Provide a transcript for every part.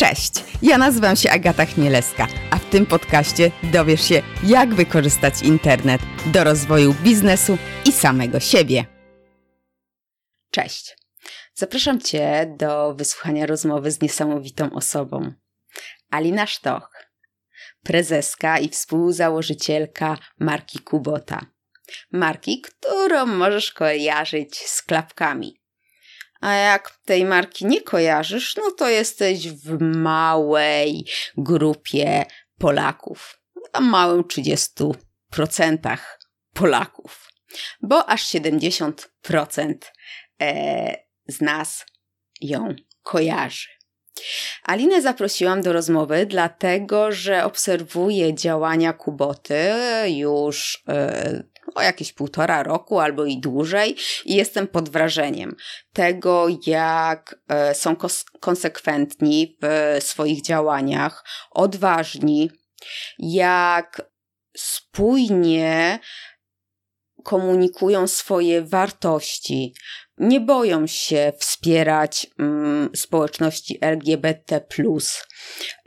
Cześć, ja nazywam się Agata Chmielewska, a w tym podcaście dowiesz się, jak wykorzystać internet do rozwoju biznesu i samego siebie. Cześć, zapraszam Cię do wysłuchania rozmowy z niesamowitą osobą. Alina Sztoch, prezeska i współzałożycielka marki Kubota. Marki, którą możesz kojarzyć z klapkami a jak tej marki nie kojarzysz, no to jesteś w małej grupie Polaków. A małym 30% Polaków. Bo aż 70% e, z nas ją kojarzy. Alinę zaprosiłam do rozmowy, dlatego że obserwuję działania Kuboty już e, o jakieś półtora roku albo i dłużej i jestem pod wrażeniem tego, jak e, są konsekwentni w swoich działaniach, odważni, jak spójnie komunikują swoje wartości, nie boją się wspierać mm, społeczności LGBT,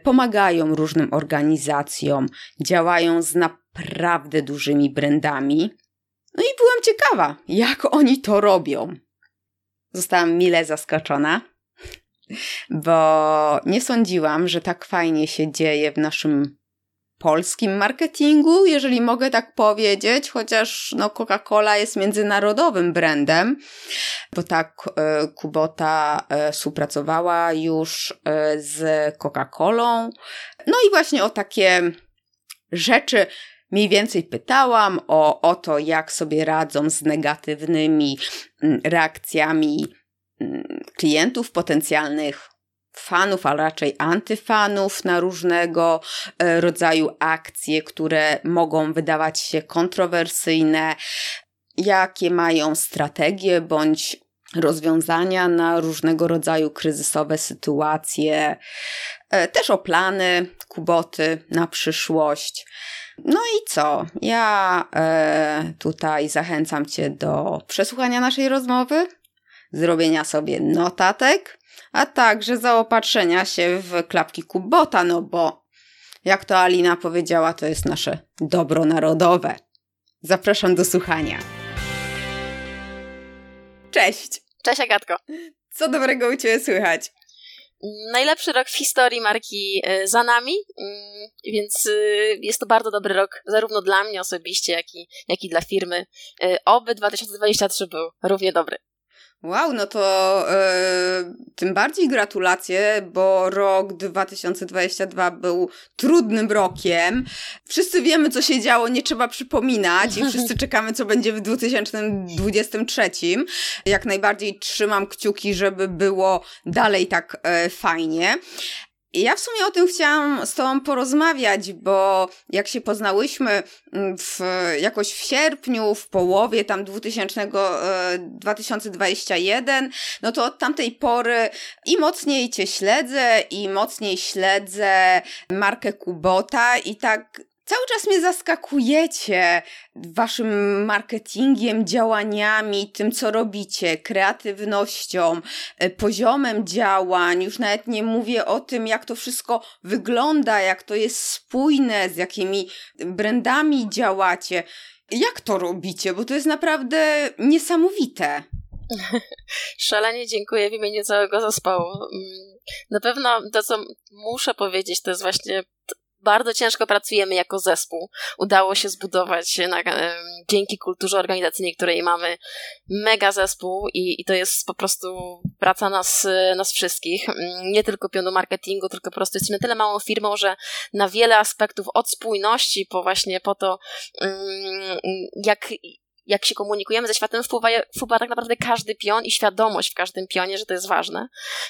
pomagają różnym organizacjom, działają z naprawdę dużymi brandami. No i byłam ciekawa, jak oni to robią. Zostałam mile zaskoczona, bo nie sądziłam, że tak fajnie się dzieje w naszym polskim marketingu, jeżeli mogę tak powiedzieć, chociaż no, Coca-Cola jest międzynarodowym brandem, bo tak e, Kubota e, współpracowała już e, z Coca-Colą. No i właśnie o takie rzeczy mniej więcej pytałam o, o to, jak sobie radzą z negatywnymi mm, reakcjami mm, klientów potencjalnych fanów, a raczej antyfanów na różnego e, rodzaju akcje, które mogą wydawać się kontrowersyjne, jakie mają strategie bądź rozwiązania na różnego rodzaju kryzysowe sytuacje, e, też o plany Kuboty na przyszłość. No i co? Ja e, tutaj zachęcam Cię do przesłuchania naszej rozmowy, zrobienia sobie notatek, a także zaopatrzenia się w klapki Kubota, no bo jak to Alina powiedziała, to jest nasze dobro narodowe. Zapraszam do słuchania. Cześć! Cześć Agatko! Co dobrego u Ciebie słychać? Najlepszy rok w historii marki e, za nami, mm, więc e, jest to bardzo dobry rok zarówno dla mnie osobiście, jak i, jak i dla firmy. Oby 2023 był równie dobry. Wow, no to yy, tym bardziej gratulacje, bo rok 2022 był trudnym rokiem. Wszyscy wiemy, co się działo, nie trzeba przypominać i wszyscy czekamy, co będzie w 2023. Jak najbardziej trzymam kciuki, żeby było dalej tak yy, fajnie. Ja w sumie o tym chciałam z Tobą porozmawiać, bo jak się poznałyśmy mm, w, jakoś w sierpniu, w połowie tam 2000, 2021, e, no to od tamtej pory i mocniej Cię śledzę, i mocniej śledzę markę Kubota i tak Cały czas mnie zaskakujecie waszym marketingiem, działaniami, tym co robicie, kreatywnością, e, poziomem działań. Już nawet nie mówię o tym, jak to wszystko wygląda, jak to jest spójne, z jakimi brandami działacie. Jak to robicie? Bo to jest naprawdę niesamowite. Szalenie dziękuję w imieniu całego zespołu. Mm, na pewno to, co muszę powiedzieć, to jest właśnie bardzo ciężko pracujemy jako zespół. Udało się zbudować na, dzięki kulturze organizacyjnej, której mamy, mega zespół i, i to jest po prostu praca nas, nas wszystkich. Mm, nie tylko pionu marketingu, tylko po prostu jesteśmy tyle małą firmą, że na wiele aspektów od spójności po właśnie po to, mm, jak jak się komunikujemy ze światem, wpływa, wpływa tak naprawdę każdy pion i świadomość w każdym pionie, że to jest ważne.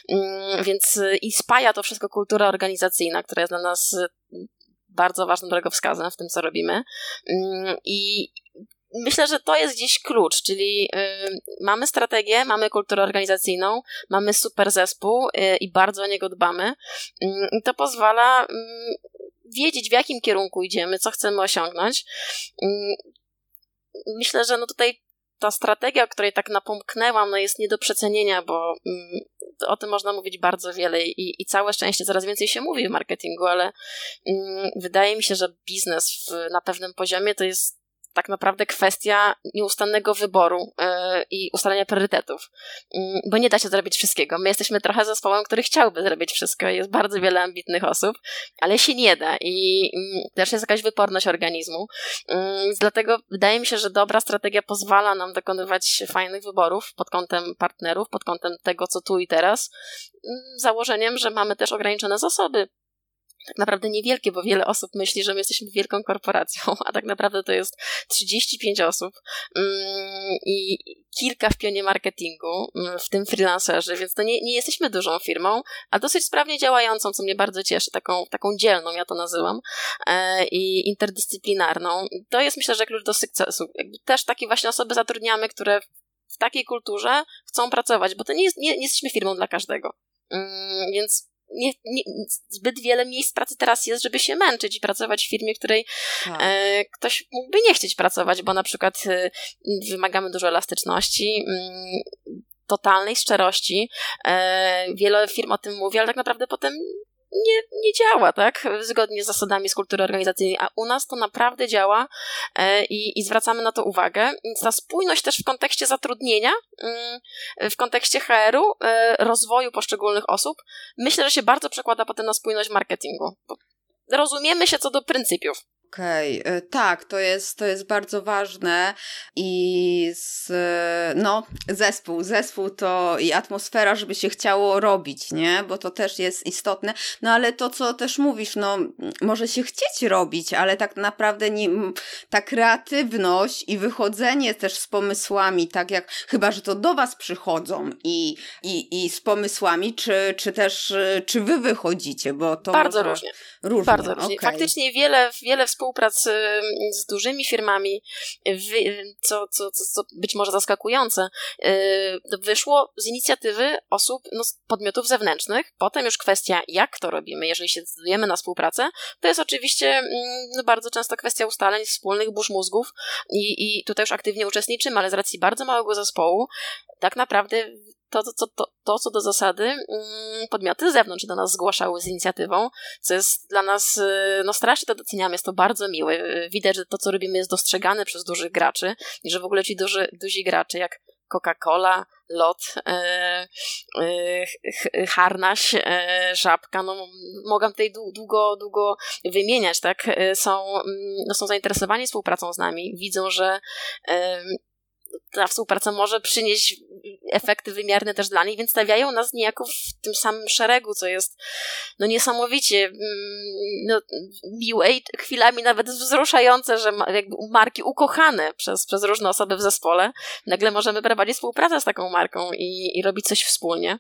Mm, więc y, i spaja to wszystko kultura organizacyjna, która jest dla nas y, bardzo ważnym drogowskazem w tym, co robimy. Mm, I myślę, że to jest gdzieś klucz, czyli y, mamy strategię, mamy kulturę organizacyjną, mamy super zespół i bardzo o niego dbamy. I to pozwala wiedzieć, w jakim kierunku idziemy, co chcemy osiągnąć myślę, że no tutaj ta strategia, o której tak napomknęłam, no jest nie do przecenienia, bo mm, o tym można mówić bardzo wiele i, i całe szczęście coraz więcej się mówi w marketingu, ale mm, wydaje mi się, że biznes w, na pewnym poziomie to jest tak naprawdę kwestia nieustannego wyboru yy, i ustalenia priorytetów. Yy, bo nie da się zrobić wszystkiego. My jesteśmy trochę zespołem, który chciałby zrobić wszystko. Jest bardzo wiele ambitnych osób, ale się nie da i yy, też jest jakaś wyporność organizmu. Mm, dlatego wydaje mi się, że dobra strategia pozwala nam dokonywać fajnych wyborów pod kątem partnerów, pod kątem tego, co tu i teraz, mm, założeniem, że mamy też ograniczone zasoby tak naprawdę niewielkie, bo wiele osób myśli, że my jesteśmy wielką korporacją, a tak naprawdę to jest 35 osób mm, i kilka w pionie marketingu, mm, w tym freelancerzy, więc to nie, nie jesteśmy dużą firmą, a dosyć sprawnie działającą, co mnie bardzo cieszy, taką, taką dzielną, ja to nazywam, e, i interdyscyplinarną. To jest myślę, że klucz do sukcesu. Jakby też takie właśnie osoby zatrudniamy, które w takiej kulturze chcą pracować, bo to nie, jest, nie, nie jesteśmy firmą dla każdego. Mm, więc nie, nie, zbyt wiele miejsc pracy teraz jest, żeby się męczyć i pracować w firmie, której tak. e, ktoś mógłby nie chcieć pracować, bo na przykład e, wymagamy dużo elastyczności, mm, totalnej szczerości. E, wiele firm o tym mówi, ale tak naprawdę potem nie, nie działa, tak? Zgodnie z zasadami z kultury organizacyjnej, a u nas to naprawdę działa e, i, i zwracamy na to uwagę. Ta spójność też w kontekście zatrudnienia, mm, w kontekście HR-u, e, rozwoju poszczególnych osób, myślę, że się bardzo przekłada potem na spójność marketingu. Rozumiemy się co do pryncypiów. Okej, okay. tak, to jest, to jest bardzo ważne i z, no, zespół, zespół to i atmosfera, żeby się chciało robić, nie? Bo to też jest istotne. No ale to, co też mówisz, no, może się chcieć robić, ale tak naprawdę nie, ta kreatywność i wychodzenie też z pomysłami, tak jak, chyba, że to do was przychodzą i, i, i z pomysłami, czy, czy też, czy wy wychodzicie, bo to Bardzo różnie. różnie. Bardzo różnie. Okay. Faktycznie wiele, wiele współ współpracy mm, z dużymi firmami, co, co, co, co być może zaskakujące, y, wyszło z inicjatywy osób, no, podmiotów zewnętrznych. Potem już kwestia, jak to robimy, jeżeli się zdecydujemy na współpracę, to jest oczywiście mm, no, bardzo często kwestia ustaleń wspólnych burz mózgów i, i tutaj już aktywnie uczestniczymy, ale z racji bardzo małego zespołu, tak naprawdę to, to, to, to, co do zasady mm, podmioty z zewnątrz do nas zgłaszały z inicjatywą, co jest dla nas, y, no strasznie to doceniamy, jest to bardzo miłe. Widać, że to, co robimy jest dostrzegane przez dużych graczy i że w ogóle ci duży, duzi gracze jak Coca-Cola, Lot, e, e, Harnaś, e, Żabka, no mogę tutaj długo, długo wymieniać, tak, są, mm, no, są zainteresowani współpracą z nami, widzą, że ta współpraca może przynieść efekty wymierne też dla nich, więc stawiają nas niejako w tym samym szeregu, co jest no niesamowicie mm, no, miłe i chwilami nawet wzruszające, że jakby marki ukochane przez, przez różne osoby w zespole, nagle możemy prowadzić współpracę z taką marką i, i robić coś wspólnie.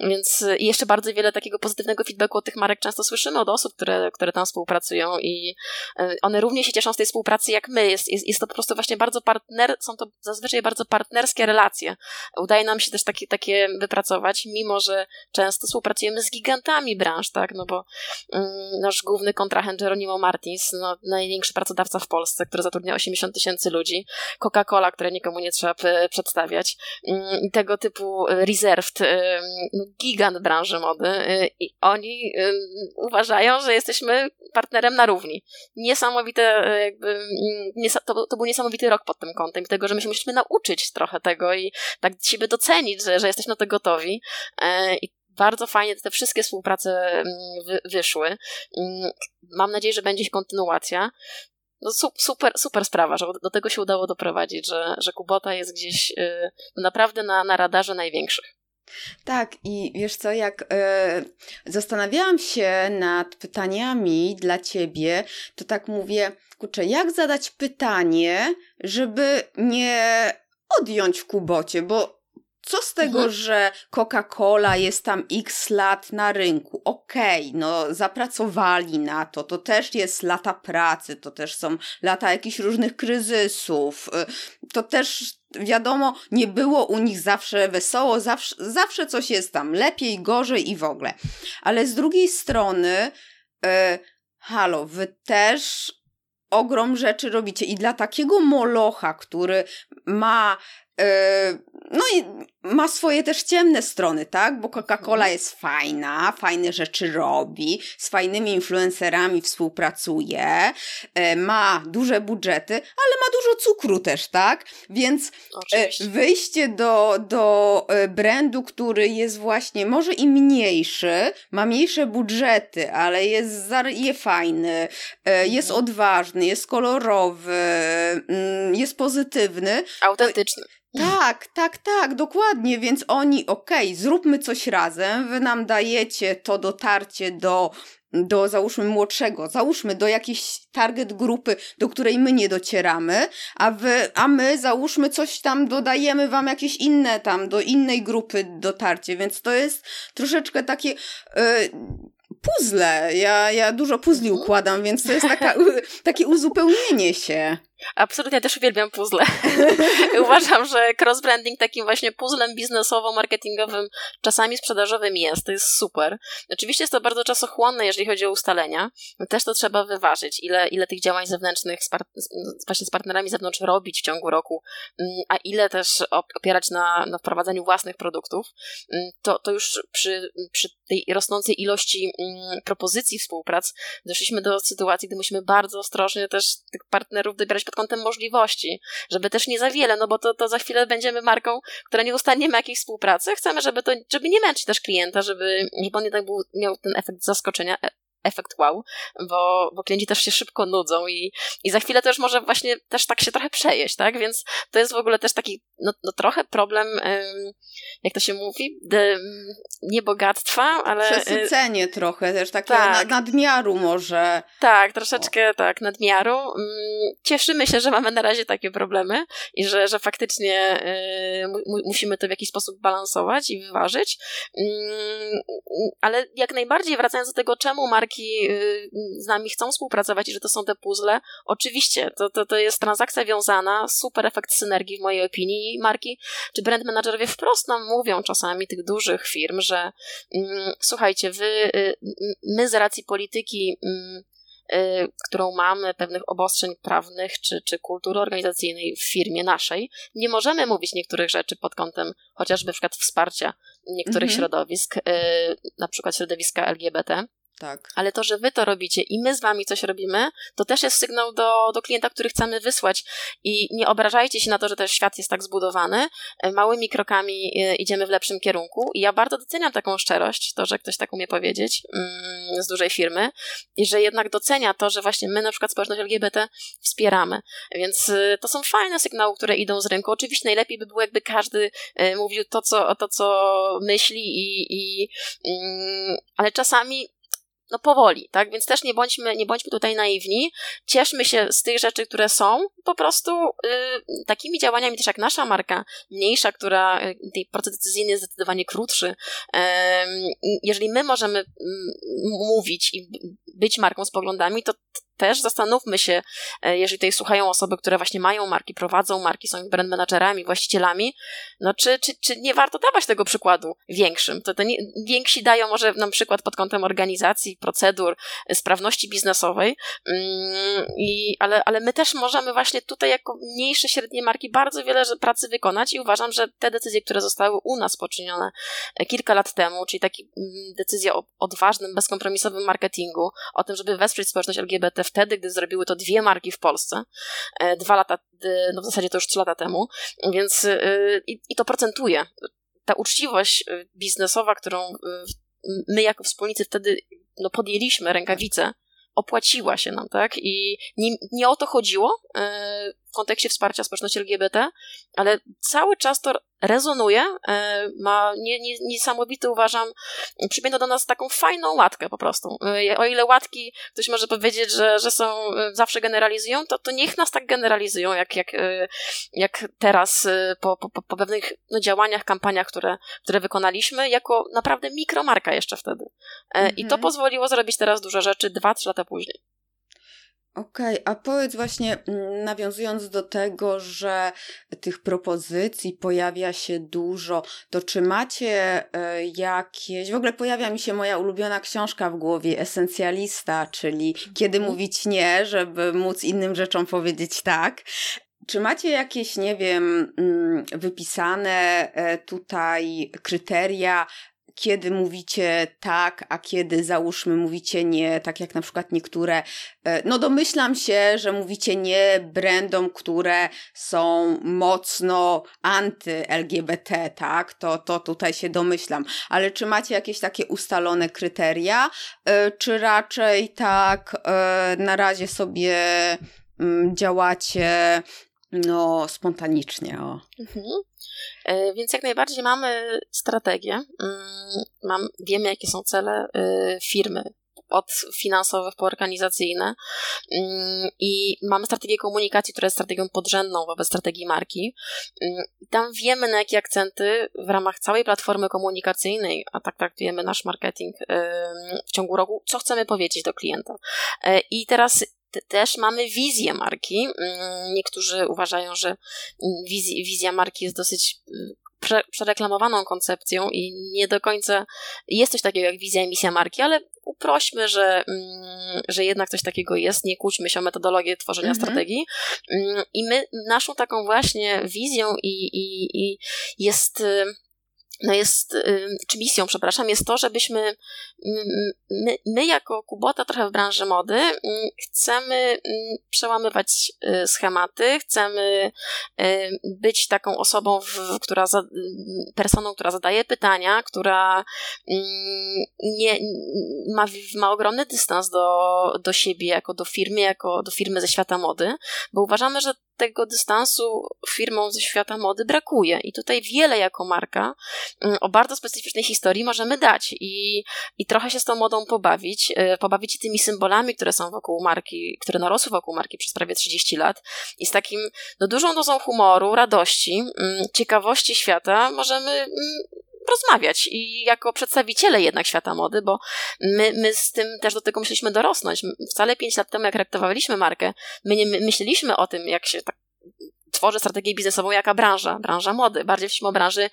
Więc i jeszcze bardzo wiele takiego pozytywnego feedbacku od tych marek często słyszymy od osób, które, które tam współpracują i e, one również się cieszą z tej współpracy jak my. Jest, jest, jest to po prostu właśnie bardzo partner, są to zazwyczaj bardzo partnerskie relacje. Udaje nam się też takie, takie wypracować, mimo że często współpracujemy z gigantami branż, tak, no bo mm, nasz główny kontrahent Jeronimo Martins, no, największy pracodawca w Polsce, który zatrudnia 80 tysięcy ludzi, Coca-Cola, które nikomu nie trzeba przedstawiać, mm, tego typu Reserved, no, gigant branży mody y, i oni y, uważają, że jesteśmy partnerem na równi. Niesamowite, y, jakby, to, to był niesamowity rok pod tym kątem, tego, że my się musieliśmy nauczyć trochę tego i tak siebie docenić, że, że na to gotowi. E, I bardzo fajnie te wszystkie współprace mm, wy, wyszły. Mm, mam nadzieję, że będzie kontynuacja. No super, super sprawa, że do tego się udało doprowadzić, że, że Kubota jest gdzieś y, naprawdę na, na radarze największych. Tak, i wiesz co, jak e, zastanawiałam się nad pytaniami dla ciebie, to tak mówię, kurczę, jak zadać pytanie, żeby nie odjąć kubocie, bo co z tego, mhm. że Coca-Cola jest tam x lat na rynku? Okej, okay, no zapracowali na to, to też jest lata pracy, to też są lata jakichś różnych kryzysów, y, to też wiadomo, nie było u nich zawsze wesoło, zawsze, zawsze coś jest tam lepiej, gorzej i w ogóle. Ale z drugiej strony, yy, halo, wy też ogrom rzeczy robicie i dla takiego molocha, który ma e, no i ma swoje też ciemne strony, tak? Bo Coca-Cola mhm. jest fajna, fajne rzeczy robi, z fajnymi influencerami współpracuje, e, ma duże budżety, ale ma dużo cukru też, tak? Więc Oczywiście. wyjście do, do brandu, który jest właśnie może i mniejszy, ma mniejsze budżety, ale jest, je fajny, jest mhm. odważny, jest kolorowy, mm, jest pozytywny. Autentyczny. Tak, tak, tak, dokładnie, więc oni, okej, okay, zróbmy coś razem, wy nam dajecie to dotarcie do, do załóżmy młodszego, załóżmy do jakiejś target grupy, do której my nie docieramy, a wy, a my załóżmy coś tam, dodajemy wam jakieś inne tam, do innej grupy dotarcie, więc to jest troszeczkę takie... Yy, puzzle. Ja, ja dużo puzli mhm. układam, więc to jest taka, takie uzupełnienie się. Absolutnie, też uwielbiam puzzle. Uważam, że cross-branding takim właśnie puzzlem biznesowo-marketingowym, czasami sprzedażowym jest, to jest super. Oczywiście jest to bardzo czasochłonne, jeżeli chodzi o ustalenia. Też to trzeba wyważyć, ile, ile tych działań zewnętrznych z, par- właśnie z partnerami z zewnątrz robić w ciągu roku, mm, a ile też opierać na, na wprowadzeniu własnych produktów. Mm, to, to już przy, przy tej rosnącej ilości mm, propozycji współprac doszliśmy do sytuacji, gdy musimy bardzo ostrożnie też tych partnerów dobierać pod kątem możliwości, żeby też nie za wiele, no bo to, to za chwilę będziemy marką, która nieustannie ma jakieś współpracy. Chcemy, żeby to, żeby nie męczyć też klienta, żeby, żeby on jednak był, miał ten efekt zaskoczenia, e, efekt wow, bo, bo klienci też się szybko nudzą i, i za chwilę też może właśnie też tak się trochę przejeść, tak? Więc to jest w ogóle też taki, no, no trochę problem, jak to się mówi, nie bogactwa, ale... Przesycenie trochę też, takie tak. nadmiaru może. Tak, troszeczkę tak, nadmiaru. Mm, cieszymy się, że mamy na razie takie problemy i że, że faktycznie y, musimy to w jakiś sposób balansować i wyważyć, mm, ale jak najbardziej wracając do tego, czemu marki marki y, z nami chcą współpracować i że to są te puzzle, oczywiście, to, to, to jest transakcja wiązana, super efekt synergii w mojej opinii i marki, czy brand managerowie wprost nam mówią czasami tych dużych firm, że mm, słuchajcie, wy, y, my z racji polityki mm, y, którą mamy, pewnych obostrzeń prawnych czy, czy kultury organizacyjnej w firmie naszej, nie możemy mówić niektórych rzeczy pod kątem chociażby na przykład wsparcia niektórych mhm. środowisk, y, na przykład środowiska LGBT. Tak. Ale to, że wy to robicie i my z wami coś robimy, to też jest sygnał do, do klienta, który chcemy wysłać. I nie obrażajcie się na to, że ten świat jest tak zbudowany. E, małymi krokami e, idziemy w lepszym kierunku. I ja bardzo doceniam taką szczerość, to, że ktoś tak umie powiedzieć mm, z dużej firmy, i że jednak docenia to, że właśnie my na przykład społeczność LGBT wspieramy. Więc e, to są fajne sygnały, które idą z rynku. Oczywiście najlepiej by było, jakby każdy mówił to, co, to, co myśli, i, i mm, ale czasami no powoli, tak? Więc też nie bądźmy, nie bądźmy tutaj naiwni, cieszmy się z tych rzeczy, które są, po prostu y, takimi działaniami też jak nasza marka, mniejsza, która y, tej proces decyzyjny jest zdecydowanie krótszy. Y, jeżeli my możemy mm, mówić i być marką z poglądami, to też zastanówmy się, e, jeżeli tutaj słuchają osoby, które właśnie mają marki, prowadzą marki, są brand managerami, właścicielami, no czy, czy, czy nie warto dawać tego przykładu większym? To, to nie, więksi dają może nam przykład pod kątem organizacji, procedur, e, sprawności biznesowej, mm, i, ale, ale my też możemy właśnie tutaj jako mniejsze, średnie marki bardzo wiele pracy wykonać i uważam, że te decyzje, które zostały u nas poczynione e, kilka lat temu, czyli takie mm, decyzje o odważnym, bezkompromisowym marketingu, o tym, żeby wesprzeć społeczność LGBT wtedy, gdy zrobiły to dwie marki w Polsce, e, dwa lata, no w zasadzie to już trzy lata temu, więc e, i, i to procentuje. Ta uczciwość e, biznesowa, którą my jako wspólnicy wtedy no, podjęliśmy rękawice, opłaciła się nam, tak? I nie, nie o to chodziło w kontekście wsparcia społeczności LGBT, ale cały czas to rezonuje, e, ma nie, nie, niesamowity, uważam, przybiegną do nas taką fajną łatkę po prostu. E, o ile łatki ktoś może powiedzieć, że, że są, e, zawsze generalizują, to, to niech nas tak generalizują, jak, jak, jak teraz po, po, po pewnych no, działaniach, kampaniach, które, które wykonaliśmy, jako naprawdę mikromarka jeszcze wtedy. I to mhm. pozwoliło zrobić teraz dużo rzeczy dwa, trzy lata później. Okej, okay, a powiedz właśnie, mm, nawiązując do tego, że tych propozycji pojawia się dużo, to czy macie e, jakieś. W ogóle pojawia mi się moja ulubiona książka w głowie, Esencjalista, czyli kiedy mhm. mówić nie, żeby móc innym rzeczom powiedzieć tak. Czy macie jakieś, nie wiem, mm, wypisane e, tutaj kryteria, kiedy mówicie tak, a kiedy załóżmy mówicie nie, tak jak na przykład niektóre, e, no domyślam się, że mówicie nie brandom, które są mocno anty-LGBT, tak? To, to tutaj się domyślam. Ale czy macie jakieś takie ustalone kryteria, e, czy raczej tak na razie sobie mm, działacie no, spontanicznie. O. Mhm. E, więc jak najbardziej mamy strategię, mm, mam, wiemy jakie są cele e, firmy, od finansowych po organizacyjne mm, i mamy strategię komunikacji, która jest strategią podrzędną wobec strategii marki. Mm, tam wiemy na jakie akcenty w ramach całej platformy komunikacyjnej, a tak traktujemy nasz marketing w ciągu roku, co chcemy powiedzieć do klienta. E, I teraz też mamy wizję marki. Mm, niektórzy uważają, że wizja, wizja marki jest dosyć mm, prze, przereklamowaną koncepcją i nie do końca jest coś takiego jak wizja i misja marki, ale uprośmy, że, mm, że jednak coś takiego jest, nie kłóćmy się o metodologię tworzenia mhm. strategii. I my naszą taką właśnie wizją i, i, i jest no jest, czy misją, przepraszam, jest to, żebyśmy my, my jako Kubota trochę w branży mody chcemy przełamywać y, schematy, chcemy być taką osobą, która za, personą, która zadaje pytania, która nie, ma, ma ogromny dystans do, do siebie, jako do firmy, jako do firmy ze świata mody, bo uważamy, że tego dystansu firmom ze świata mody brakuje. I tutaj wiele jako marka mm, o bardzo specyficznej historii możemy dać i, i trochę się z tą modą pobawić, e, pobawić się tymi symbolami, które są wokół marki, które narosły wokół marki przez prawie 30 lat i z takim no, dużą dozą humoru, radości, mm, ciekawości świata możemy mm, rozmawiać i jako przedstawiciele jednak świata mody, bo my, my z tym też do tego musieliśmy dorosnąć. Wcale pięć lat temu, jak reaktywowaliśmy markę, my nie my myśleliśmy o tym, jak się tak tworzy strategię biznesową jaka branża, branża mody. Bardziej myślimy o branży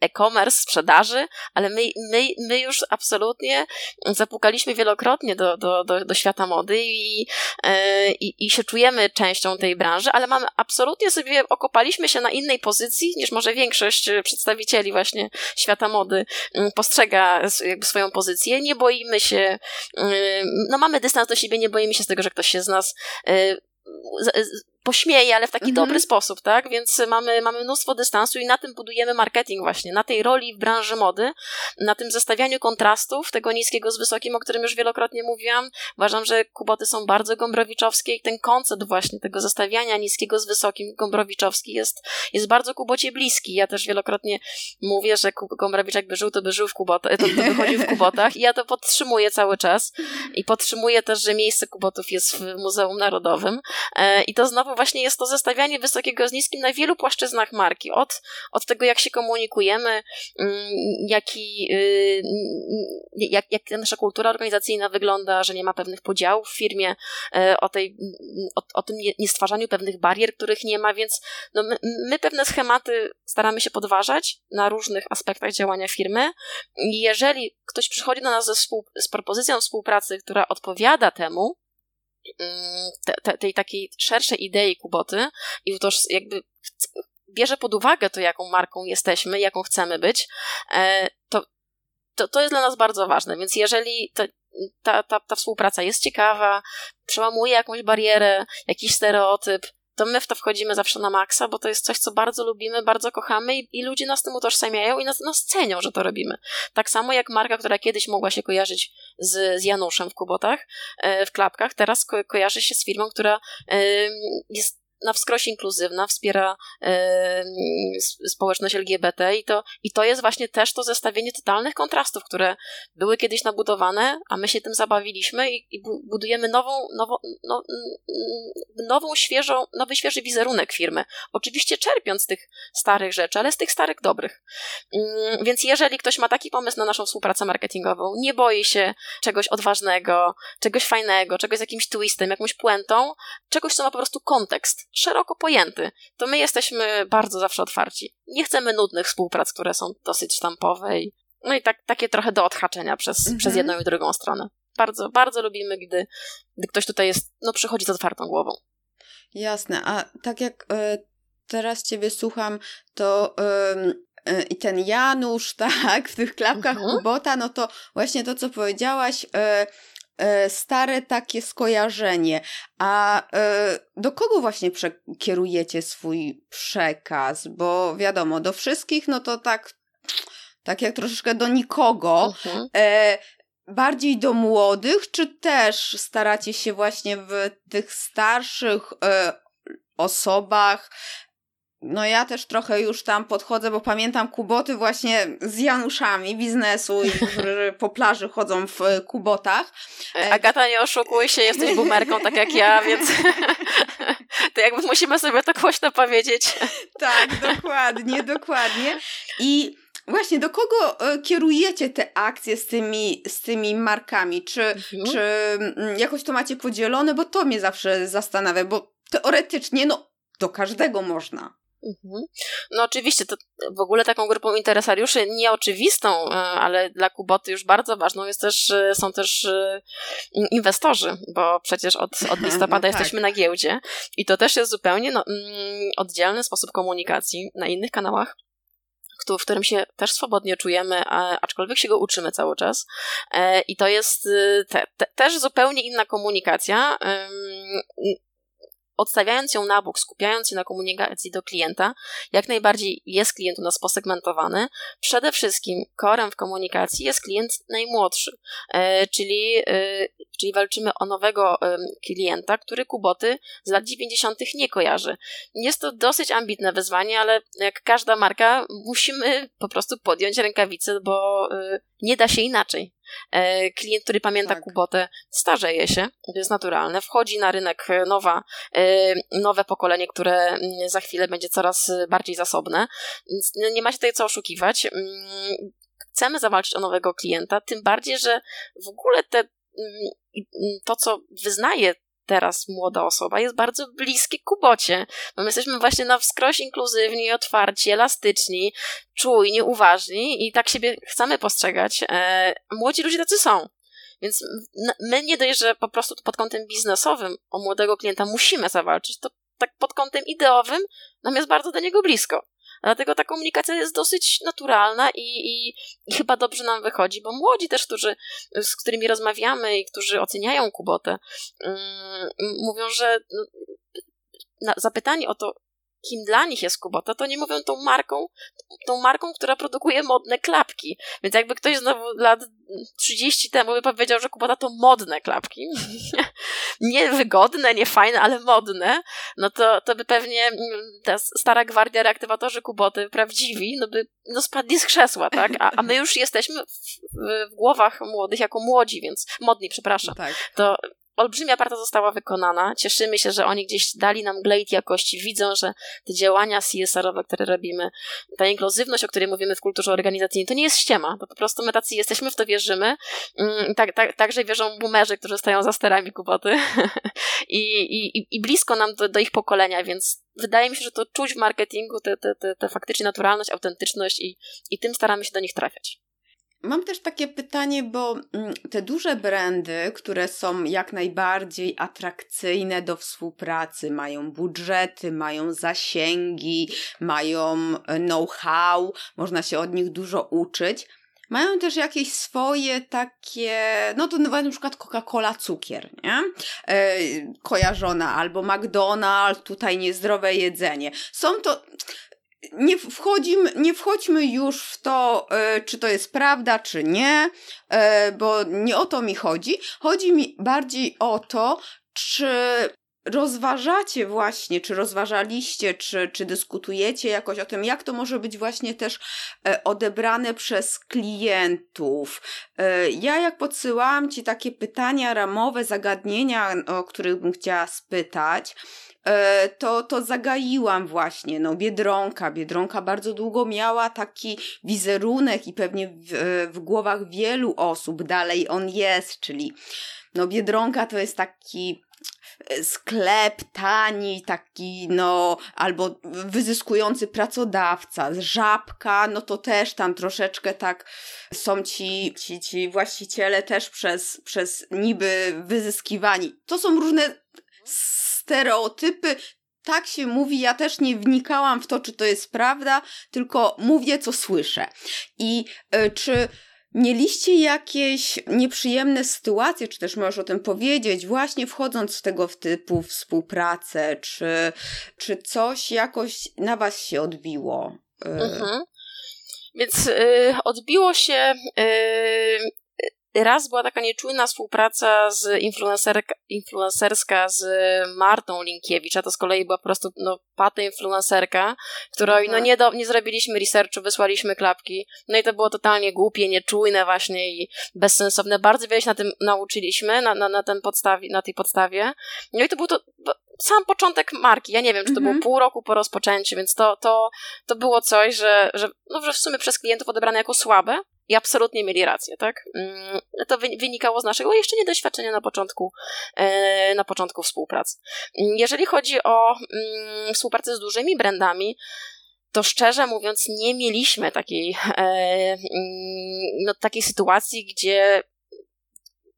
e-commerce, sprzedaży, ale my, my, my już absolutnie zapukaliśmy wielokrotnie do, do, do, do świata mody i, e, i, i się czujemy częścią tej branży, ale mamy absolutnie sobie okopaliśmy się na innej pozycji niż może większość przedstawicieli właśnie świata mody mm, postrzega jakby swoją pozycję. Nie boimy się, mm, no mamy dystans do siebie, nie boimy się z tego, że ktoś się z nas e, pośmieje, ale w taki mhm. dobry sposób, tak? Więc mamy, mamy mnóstwo dystansu i na tym budujemy marketing właśnie, na tej roli w branży mody, na tym zestawianiu kontrastów, tego niskiego z wysokim, o którym już wielokrotnie mówiłam. Uważam, że kuboty są bardzo gombrowiczowskie i ten koncept właśnie tego zestawiania niskiego z wysokim gombrowiczowski jest, jest bardzo kubocie bliski. Ja też wielokrotnie mówię, że Gombrowicz jakby żył, to by żył w kubotach, to, to by chodził w kubotach i ja to podtrzymuję cały czas i podtrzymuję też, że miejsce kubotów jest w Muzeum Narodowym e, i to znowu właśnie jest to zestawianie wysokiego z niskim na wielu płaszczyznach marki. Od, od tego, jak się komunikujemy, mm, jaki, y, jak, jak nasza kultura organizacyjna wygląda, że nie ma pewnych podziałów w firmie, e, o, tej, o, o tym niestwarzaniu pewnych barier, których nie ma, więc no my, my pewne schematy staramy się podważać na różnych aspektach działania firmy. Jeżeli ktoś przychodzi do nas ze współ, z propozycją współpracy, która odpowiada temu, te, te, tej takiej szerszej idei Kuboty i to jakby bierze pod uwagę to, jaką marką jesteśmy, jaką chcemy być, e, to, to, to jest dla nas bardzo ważne. Więc jeżeli to, ta, ta, ta współpraca jest ciekawa, przełamuje jakąś barierę, jakiś stereotyp, to my w to wchodzimy zawsze na maksa, bo to jest coś, co bardzo lubimy, bardzo kochamy i, i ludzie nas tym utożsamiają i nas, nas cenią, że to robimy. Tak samo jak marka, która kiedyś mogła się kojarzyć z, z Januszem w Kubotach, e, w klapkach, teraz ko kojarzy się z firmą, która jest na wskroś inkluzywna, wspiera e, społeczność LGBT i to, i to jest właśnie też to zestawienie totalnych kontrastów, które były kiedyś nabudowane, a my się tym zabawiliśmy i, i budujemy nową, nowo, no, nową, świeżą, nowy, świeży wizerunek firmy. Oczywiście czerpiąc z tych starych rzeczy, ale z tych starych dobrych. Mm, więc jeżeli ktoś ma taki pomysł na naszą współpracę marketingową, nie boi się czegoś odważnego, czegoś fajnego, czegoś z jakimś twistem, jakąś puentą, czegoś, co ma po prostu kontekst, szeroko pojęty, to my jesteśmy bardzo zawsze otwarci. Nie chcemy nudnych współprac, które są dosyć sztampowe i no i tak, takie trochę do odhaczenia przez, mhm. przez jedną i drugą stronę. Bardzo, bardzo lubimy, gdy, gdy ktoś tutaj jest, no przychodzi z otwartą głową. Jasne, a tak jak y, teraz Ciebie słucham, to y, i ten Janusz, tak, w tych klapkach mhm. Kubota, no to właśnie to, co powiedziałaś, E, stare takie skojarzenie. A e, do kogo właśnie kierujecie swój przekaz? Bo wiadomo, do wszystkich, no to tak, tak jak troszeczkę do nikogo. Mhm. E, bardziej do młodych, czy też staracie się właśnie w tych starszych osobach no ja też trochę już tam podchodzę, bo pamiętam kuboty właśnie z Januszami biznesu, którzy po plaży chodzą w e, kubotach. E, Agata, nie oszukuj się, jesteś bumerką tak jak ja, więc to jakby musimy sobie to głośno powiedzieć. Tak, dokładnie, dokładnie. I Właśnie, do kogo e, kierujecie te akcje z tymi, z tymi markami? Czy, mhm. czy mm, jakoś to macie podzielone? Bo to mnie zawsze zastanawia, bo teoretycznie, no, do każdego można. Mhm. No oczywiście, to w ogóle taką grupą interesariuszy nieoczywistą, e, ale dla Kuboty już bardzo ważną jest też, e, są też e, inwestorzy, bo przecież od, od listopada no tak. jesteśmy na giełdzie i to też jest zupełnie no, mm, oddzielny sposób komunikacji na innych kanałach w którym się też swobodnie czujemy, aczkolwiek się go uczymy cały czas. I to jest te, te, też zupełnie inna komunikacja odstawiając ją na bok, skupiając się na komunikacji do klienta, jak najbardziej jest klient u nas posegmentowany. Przede wszystkim korem w komunikacji jest klient najmłodszy, e, czyli, e, czyli walczymy o nowego klienta, który Kuboty z lat 90. nie kojarzy. Jest to dosyć ambitne wyzwanie, ale jak każda marka, musimy po prostu podjąć rękawice, bo e, nie da się inaczej. E, klient, który pamięta tak. Kubotę, starzeje się, to jest naturalne. Wchodzi na rynek nowa, e, nowe pokolenie, które mm, za chwilę będzie coraz bardziej zasobne. Więc nie ma się tutaj co oszukiwać. Mm, chcemy zawalczyć o nowego klienta, tym bardziej, że w ogóle te, mm, to, co wyznaje teraz młoda osoba jest bardzo bliskie Kubocie. No my jesteśmy właśnie na wskroś inkluzywni, otwarci, elastyczni, czujni, uważni i tak siebie chcemy postrzegać. E, młodzi ludzie tacy są. Więc my nie dość, że po prostu pod kątem biznesowym o młodego klienta musimy zawalczyć, to tak pod kątem ideowym nam jest bardzo do niego blisko. Dlatego ta komunikacja jest dosyć naturalna i, i, i, chyba dobrze nam wychodzi, bo młodzi też, którzy, z którymi rozmawiamy i którzy oceniają Kubotę, um, mówią, że no, na zapytanie o to, kim dla nich jest Kubota, to nie mówią tą marką, tą marką, która produkuje modne klapki. Więc jakby ktoś znowu lat 30 temu by powiedział, że Kubota to modne klapki, nie wygodne, nie fajne, ale modne, no to, to by pewnie mm, ta stara gwardia reaktywatorzy Kuboty, prawdziwi, no by no spadli z krzesła, tak? A, a my już jesteśmy w, w, w głowach młodych jako młodzi, więc modni, przepraszam. No tak. To olbrzymia praca została wykonana. Cieszymy się, że oni gdzieś dali nam glade jakości, widzą, że te działania CSR-owe, które robimy, ta inkluzywność, o której mówimy w kulturze organizacyjnej, to nie jest ściema, to po prostu my tacy jesteśmy, w to wierzymy. Mm, tak, tak, także wierzą boomerzy, którzy stoją za sterami kuboty I, i, i blisko nam do, do ich pokolenia, więc wydaje mi się, że to czuć w marketingu, tę faktycznie naturalność, autentyczność i, i tym staramy się do nich trafiać. Mam też takie pytanie, bo mm, te duże brandy, które są jak najbardziej atrakcyjne do współpracy, mają budżety, mają zasięgi, mają e, know-how, można się od nich dużo uczyć. Mają też jakieś swoje takie, no to na przykład Coca-Cola cukier, nie? E, kojarzona, albo McDonald's, tutaj niezdrowe jedzenie. Są to, nie, wchodzimy, nie wchodźmy już w to, e, czy to jest prawda, czy nie, e, bo nie o to mi chodzi. Chodzi mi bardziej o to, czy rozważacie właśnie, czy rozważaliście, czy, czy dyskutujecie jakoś o tym, jak to może być właśnie też e, odebrane przez klientów. Ja jak podsyłałam Ci takie pytania ramowe, zagadnienia, o których bym chciała spytać, to, to zagaiłam właśnie, no Biedronka. Biedronka bardzo długo miała taki wizerunek i pewnie w, w głowach wielu osób dalej on jest, czyli no Biedronka to jest taki e, sklep tani, taki no, albo wyzyskujący pracodawca, żabka, no to też tam troszeczkę tak są ci, ci, ci właściciele też przez, przez niby wyzyskiwani. To są różne stereotypy. Tak się mówi, ja też nie wnikałam w to, czy to jest prawda, tylko mówię, co słyszę. I y, czy mieliście jakieś nieprzyjemne sytuacje, czy też możesz o tym powiedzieć, właśnie wchodząc w tego typu współpracę, czy, czy coś jakoś na was się odbiło? Y, mhm. Więc y, odbiło się y, Raz była taka nieczujna współpraca z influencerka, influencerska z Martą Linkiewicz, a to z kolei była po prostu no, patę influencerka, której no, nie, do, nie zrobiliśmy researchu, wysłaliśmy klapki. No i to było totalnie głupie, nieczujne właśnie i bezsensowne. Bardzo wiele się na tym nauczyliśmy, na, na, na, ten podstawie, na tej podstawie. No i to był to sam początek marki. Ja nie wiem, czy to było mhm. pół roku po rozpoczęciu, więc to, to, to było coś, że, że, no, że w sumie przez klientów odebrane jako słabe, i absolutnie mieli rację, tak? Mm, to wynikało z naszego jeszcze niedoświadczenia na początku, e, na początku współpracy. Mm, jeżeli chodzi o mm, współpracę z dużymi brandami, to szczerze mówiąc nie mieliśmy takiej, e, no, takiej sytuacji, gdzie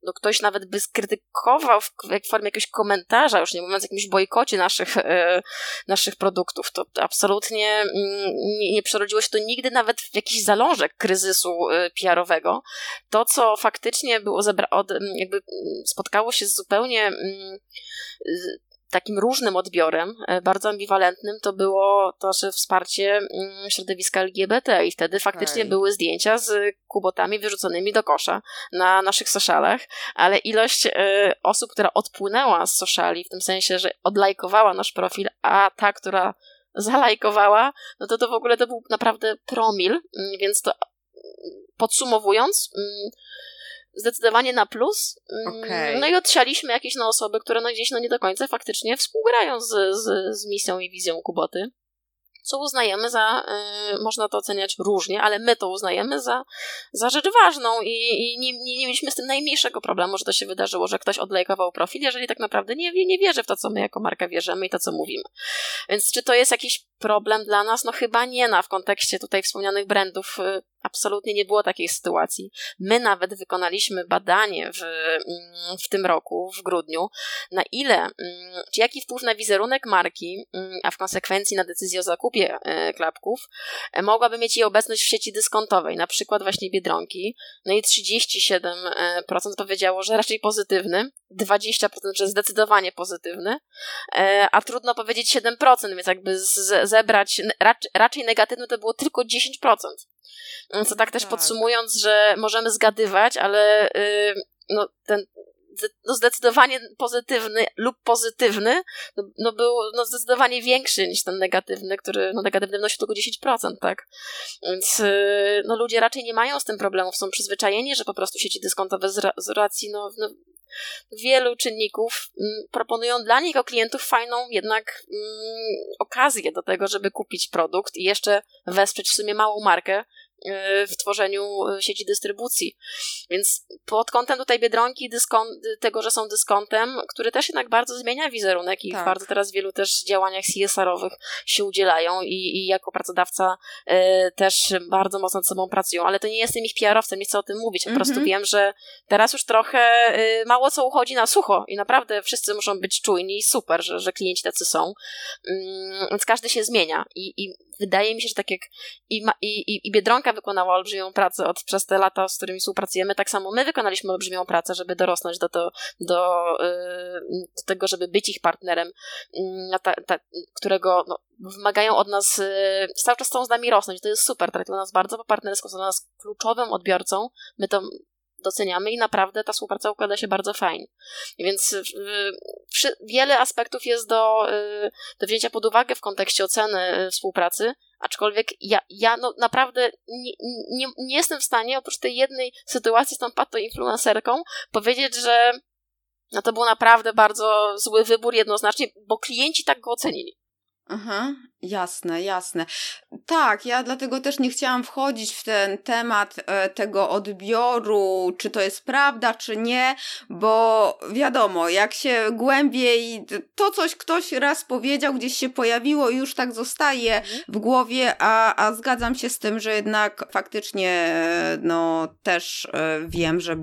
no ktoś nawet by skrytykował w, formie jakiegoś komentarza, już nie mówiąc o jakimś bojkocie naszych, e, naszych produktów, to absolutnie mm, nie, nie przerodziło się to nigdy nawet w jakiś zalążek kryzysu e, PR-owego. To, co faktycznie było zebra- od, jakby spotkało się z zupełnie takim różnym odbiorem, e, bardzo ambiwalentnym, to było to nasze wsparcie mm, środowiska LGBT i wtedy faktycznie były zdjęcia z kubotami wyrzuconymi do kosza na naszych socialach, ale ilość e, osób, która odpłynęła z sociali, w tym sensie, że odlajkowała nasz profil, a ta, która zalajkowała, no to to w ogóle to był naprawdę promil, mm, więc to mm, podsumowując, zdecydowanie na plus. Mm, okay. No i odsialiśmy jakieś no, osoby, które no gdzieś no nie do końca faktycznie współgrają z, z, z misją i wizją Kuboty co uznajemy za, y, można to oceniać różnie, ale my to uznajemy za, za rzecz ważną i, i nie, nie, nie, mieliśmy z tym najmniejszego problemu, że to się wydarzyło, że ktoś odlejkował profil, jeżeli tak naprawdę nie, nie wierzy w to, co my jako marka wierzymy i to, co mówimy. Więc czy to jest jakiś problem dla nas? No chyba nie na w kontekście tutaj wspomnianych brandów y, absolutnie nie było takiej sytuacji. My nawet wykonaliśmy badanie w, mm, w tym roku, w grudniu, na ile, mm, czy jaki wpływ na wizerunek marki, mm, a w konsekwencji na decyzję o zakupie e, klapków, e, mogłaby mieć jej obecność w sieci dyskontowej, na przykład właśnie Biedronki. No i 37% powiedziało, że raczej pozytywny, 20% że zdecydowanie pozytywny, e, a trudno powiedzieć 7%, więc jakby zebrać, raczej negatywny to było tylko 10%. Co tak też tak. podsumując, że możemy zgadywać, ale yy, no, ten no zdecydowanie pozytywny lub pozytywny no, no, był no zdecydowanie większy niż ten negatywny, który no negatywny wnosi tylko 10%, tak? Więc yy, no ludzie raczej nie mają z tym problemów, są przyzwyczajeni, że po prostu sieci dyskontowe z, ra, z racji no, no wielu czynników mm, proponują dla nich, jako klientów, fajną jednak mm, okazję do tego, żeby kupić produkt i jeszcze wesprzeć w sumie małą markę, Y, w tworzeniu y, sieci dystrybucji. Więc pod kątem tutaj Biedronki, dyskont, tego, że są dyskontem, który też jednak bardzo zmienia wizerunek i tak. bardzo teraz w wielu też działaniach CSR-owych się udzielają i, i jako pracodawca y, też bardzo mocno nad sobą pracują, ale to nie jestem ich PR-owcem, nie chcę o tym mówić, po mm -hmm. prostu wiem, że teraz już trochę y, mało co uchodzi na sucho i naprawdę wszyscy muszą być czujni i super, że, że klienci tacy są, mm, więc każdy się zmienia i, i wydaje mi się, że tak jak i, i, i Biedronka wykonała olbrzymią pracę od, przez te lata, z którymi współpracujemy, tak samo my wykonaliśmy olbrzymią pracę, żeby dorosnąć do, to, do, yy, do tego, żeby być ich partnerem, yy, ta, ta, którego no, wymagają od nas, yy, cały czas chcą z nami rosnąć. To jest super, traktują nas bardzo po partnersku, są dla nas kluczowym odbiorcą. My to doceniamy i naprawdę ta współpraca układa się bardzo fajnie. Więc wiele aspektów jest do, do wzięcia pod uwagę w kontekście oceny współpracy, aczkolwiek ja, ja no naprawdę nie, nie, nie jestem w stanie oprócz tej jednej sytuacji z tą pato influencerką powiedzieć, że no to był naprawdę bardzo zły wybór jednoznacznie, bo klienci tak go ocenili. Aha, jasne, jasne. Tak, ja dlatego też nie chciałam wchodzić w ten temat e, tego odbioru, czy to jest prawda, czy nie, bo wiadomo, jak się głębiej, to coś ktoś raz powiedział, gdzieś się pojawiło i już tak zostaje mhm. w głowie, a, a zgadzam się z tym, że jednak faktycznie, e, no też e, wiem, że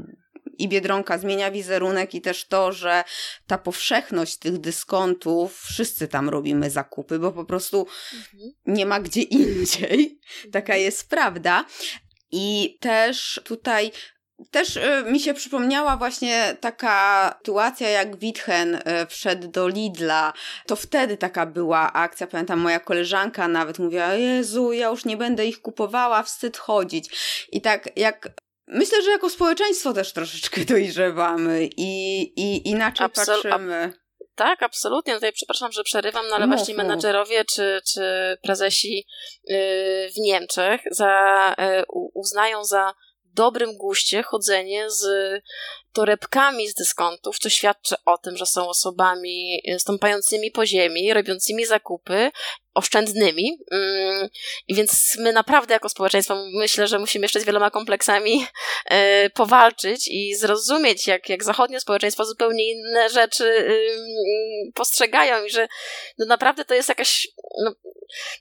i Biedronka zmienia wizerunek i też to, że ta powszechność tych dyskontów, wszyscy tam robimy zakupy, bo po prostu mhm. nie ma gdzie indziej. Taka mhm. jest prawda. I też tutaj też y, mi się przypomniała właśnie taka sytuacja, jak Witchen y, wszedł do Lidla. To wtedy taka była akcja. Pamiętam, moja koleżanka nawet mówiła: Jezu, ja już nie będę ich kupowała, wstyd chodzić. I tak jak Myślę, że jako społeczeństwo też troszeczkę dojrzewamy i, i inaczej Absol patrzymy. Tak, absolutnie. Tutaj przepraszam, że przerywam, no ale mów, właśnie menadżerowie czy, czy prezesi yy, w Niemczech za, yy, uznają za dobrym guście chodzenie z torebkami z dyskontów, co świadczy o tym, że są osobami stąpającymi po ziemi, robiącymi zakupy oszczędnymi. Mm, I więc my naprawdę jako społeczeństwo myślę, że musimy jeszcze z wieloma kompleksami e, powalczyć i zrozumieć, jak, jak zachodnie społeczeństwo zupełnie inne rzeczy postrzegają i że no naprawdę to jest jakaś no,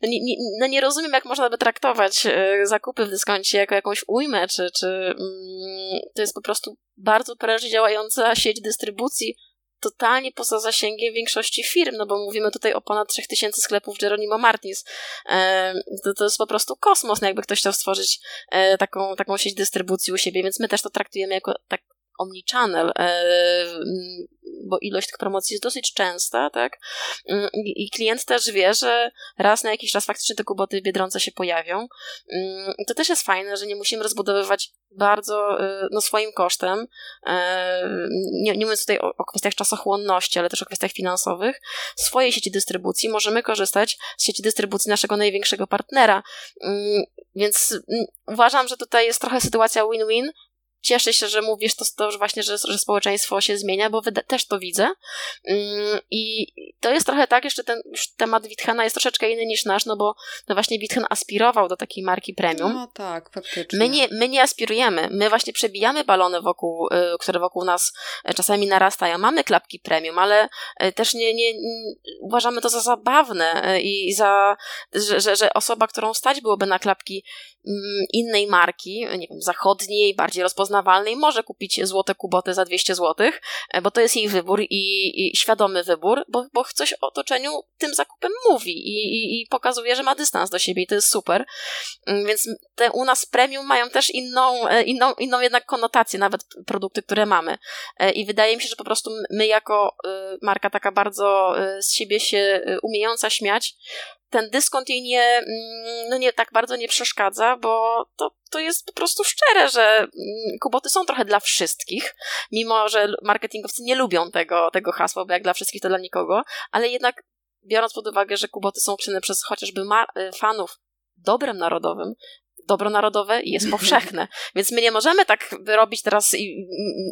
no, nie, nie, no nie rozumiem, jak można by traktować e, zakupy w dyskoncie jako jakąś ujmę, czy, czy mm, to jest po prostu bardzo prężnie działająca sieć dystrybucji, totalnie poza zasięgiem większości firm, no bo mówimy tutaj o ponad 3000 sklepów Geronimo Martins. To, to jest po prostu kosmos, no jakby ktoś chciał stworzyć e, taką, taką sieć dystrybucji u siebie, więc my też to traktujemy jako tak omnichannel, e, bo ilość tych promocji jest dosyć częsta, tak? Mm, I klient też wie, że raz na jakiś czas faktycznie te kuboty Biedronce się pojawią. Mm, to też jest fajne, że nie musimy rozbudowywać bardzo e, no, swoim kosztem. E, nie, nie mówiąc tutaj o, o kwestiach czasochłonności, ale też o kwestiach finansowych. Swojej sieci dystrybucji możemy korzystać z sieci dystrybucji naszego największego partnera. Mm, więc uważam, że tutaj jest trochę sytuacja win-win, cieszę się, że mówisz to, to że właśnie, że, że społeczeństwo się zmienia, bo też to widzę. Mm, I to jest trochę tak, jeszcze ten już temat Witchena jest troszeczkę inny niż nasz, no bo no właśnie Witchen aspirował do takiej marki premium. No tak, faktycznie. My nie, my nie aspirujemy, my właśnie przebijamy balony wokół, y, które wokół nas y, czasami narastają. Mamy klapki premium, ale y, też nie, nie, uważamy to za zabawne i za, że, że, że osoba, którą stać byłoby na klapki mm, innej marki, nie wiem, zachodniej, bardziej rozpoznawalnej, rozpoznawalnej może kupić złote kuboty za 200 zł, e, bo to jest jej wybór i, i świadomy wybór, bo, bo coś o otoczeniu tym zakupem mówi i, i, i, pokazuje, że ma dystans do siebie i to jest super. Mm, więc te u nas premium mają też inną, e, inną, inną jednak konotację, nawet produkty, które mamy. E, I wydaje mi się, że po prostu my jako marka taka bardzo z siebie się umiejąca śmiać, ten dyskont jej nie, mm, no nie tak bardzo nie przeszkadza, bo to, to jest po prostu szczere, że mm, kuboty są trochę dla wszystkich, mimo że marketingowcy nie lubią tego, tego hasła, bo jak dla wszystkich to dla nikogo, ale jednak biorąc pod uwagę, że kuboty są czyny przez chociażby y, fanów dobrem narodowym, dobro narodowe jest powszechne. Więc my nie możemy tak robić teraz i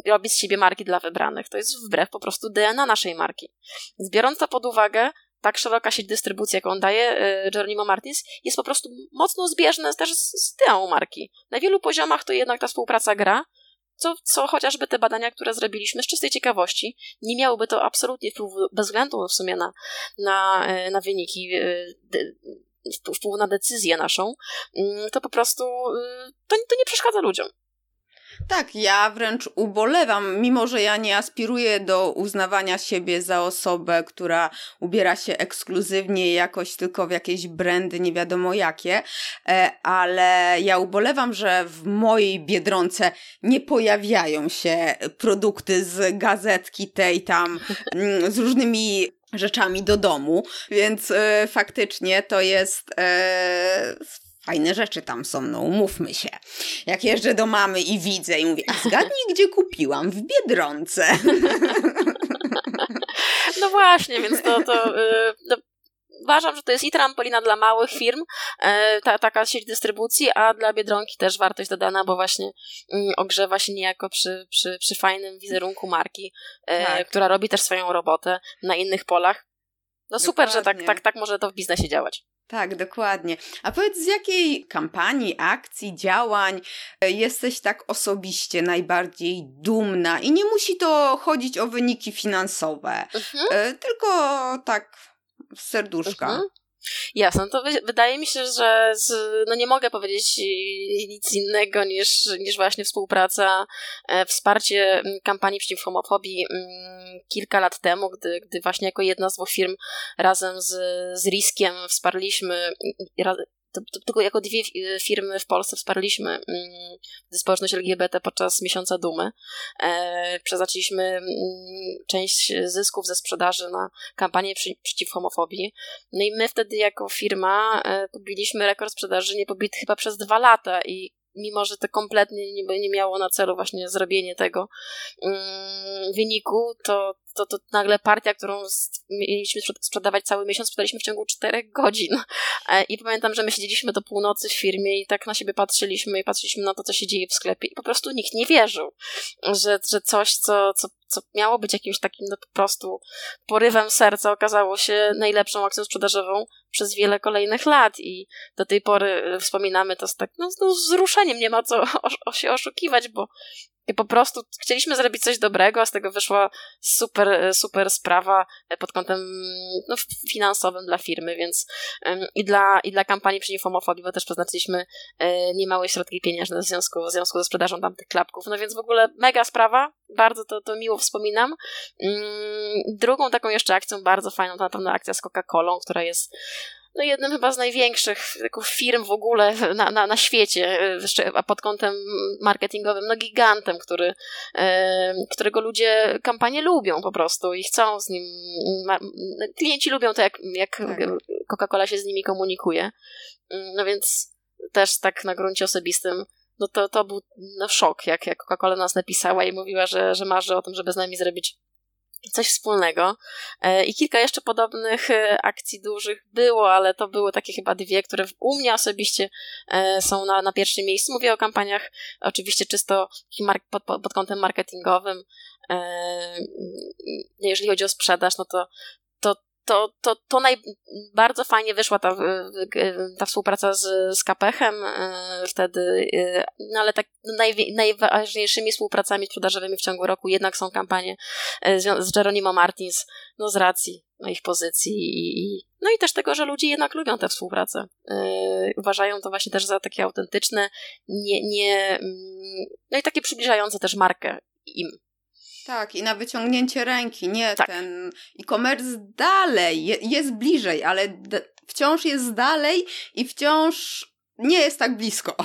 robić z siebie marki dla wybranych. To jest wbrew po prostu DNA naszej marki. Więc biorąc to pod uwagę, tak szeroka sieć dystrybucji, jaką daje y, Geronimo Martins, jest po prostu mocno zbieżne też z, z ideą marki. Na wielu poziomach to jednak ta współpraca gra, co, co chociażby te badania, które zrobiliśmy z czystej ciekawości, nie miałoby to absolutnie wpływu, bez względu w sumie na, na, y, na wyniki, y, wpływu na decyzję naszą, mm, to po prostu to, to nie przeszkadza ludziom. Tak, ja wręcz ubolewam, mimo że ja nie aspiruję do uznawania siebie za osobę, która ubiera się ekskluzywnie jakoś tylko w jakieś brandy, nie wiadomo jakie, e, ale ja ubolewam, że w mojej biedronce nie pojawiają się produkty z gazetki tej tam, mm, z różnymi rzeczami do domu, więc e, faktycznie to jest e, fajne rzeczy tam są, no umówmy się. Jak jeżdżę do mamy i widzę i mówię, a zgadnij, gdzie kupiłam? W Biedronce. No właśnie, więc to, to yy, no, uważam, że to jest i trampolina dla małych firm, e, ta, taka sieć dystrybucji, a dla Biedronki też wartość dodana, bo właśnie mm, ogrzewa się niejako przy, przy, przy fajnym wizerunku marki, e, tak. która robi też swoją robotę na innych polach. No super, Dokładnie. że tak, tak, tak może to w biznesie działać. Tak, dokładnie. A powiedz, z jakiej kampanii, akcji, działań e, jesteś tak osobiście najbardziej dumna? I nie musi to chodzić o wyniki finansowe, mhm. tylko tak z serduszka. Mhm. Jasne, no to wydaje mi się, że z, no nie mogę powiedzieć nic innego niż, niż właśnie współpraca, e, wsparcie kampanii przeciw homofobii kilka lat temu, gdy, gdy właśnie jako jedna z dwóch firm razem z, z Riskiem wsparliśmy, tylko jako dwie firmy w Polsce wsparliśmy mm, społeczność LGBT podczas miesiąca dumy. E, przeznaczyliśmy mm, część zysków ze sprzedaży na kampanię przy, przeciw homofobii. No i my wtedy jako firma e, pobiliśmy rekord sprzedaży niepobity chyba przez dwa lata i mimo że to kompletnie nie, nie miało na celu właśnie zrobienie tego mm, wyniku, to, to, to nagle partia, którą mieliśmy sprzedawać cały miesiąc, sprzedaliśmy w ciągu 4 godzin. E, I pamiętam, że my siedzieliśmy do północy w firmie i tak na siebie patrzyliśmy i patrzyliśmy na to, co się dzieje w sklepie. I po prostu nikt nie wierzył, że, że coś, co, co, co miało być jakimś takim no, po prostu porywem serca, okazało się najlepszą akcją sprzedażową przez wiele kolejnych lat. I do tej pory wspominamy to z tak no, z wzruszeniem, nie ma co o, o się oszukiwać, bo i po prostu chcieliśmy zrobić coś dobrego, a z tego wyszła super, super sprawa pod kątem no, finansowym dla firmy, więc i dla, i dla kampanii przeciw homofobii, bo też przeznaczyliśmy e, niemałe środki pieniężne w związku, w związku ze sprzedażą tamtych klapków. No więc w ogóle mega sprawa, bardzo to, to miło wspominam. Mm, drugą taką jeszcze akcją, bardzo fajną, to na pewno akcja z Coca-Colą, która jest no jednym chyba z największych firm w ogóle na, na, na świecie, a pod kątem marketingowym, no gigantem, który, e, którego ludzie kampanię lubią po prostu i chcą z nim, ma, klienci lubią to, jak, jak tak. Coca-Cola się z nimi komunikuje. No więc też tak na gruncie osobistym no to, to był no, szok, jak, jak Coca-Cola nas napisała i mówiła, że, że marzy o tym, żeby z nami zrobić coś wspólnego. E, I kilka jeszcze podobnych e, akcji dużych było, ale to były takie chyba dwie, które u mnie osobiście e, są na, na pierwszym miejscu. Mówię o kampaniach oczywiście czysto pod, pod kątem marketingowym. Jeżeli chodzi o sprzedaż, no to to, to, to naj, bardzo fajnie wyszła ta, ta współpraca z, z Kapechem e, wtedy, e, no ale tak naj, najważniejszymi współpracami sprzedażowymi w ciągu roku jednak są kampanie e, z Geronimo Martins, no z racji ich pozycji i, no i też tego, że ludzie jednak lubią tę współpracę. uważają to właśnie też za takie autentyczne, nie, nie, mm, no i takie przybliżające też markę im. Tak, i na wyciągnięcie ręki, nie tak. ten e-commerce dalej, jest bliżej, ale wciąż jest dalej i wciąż nie jest tak blisko.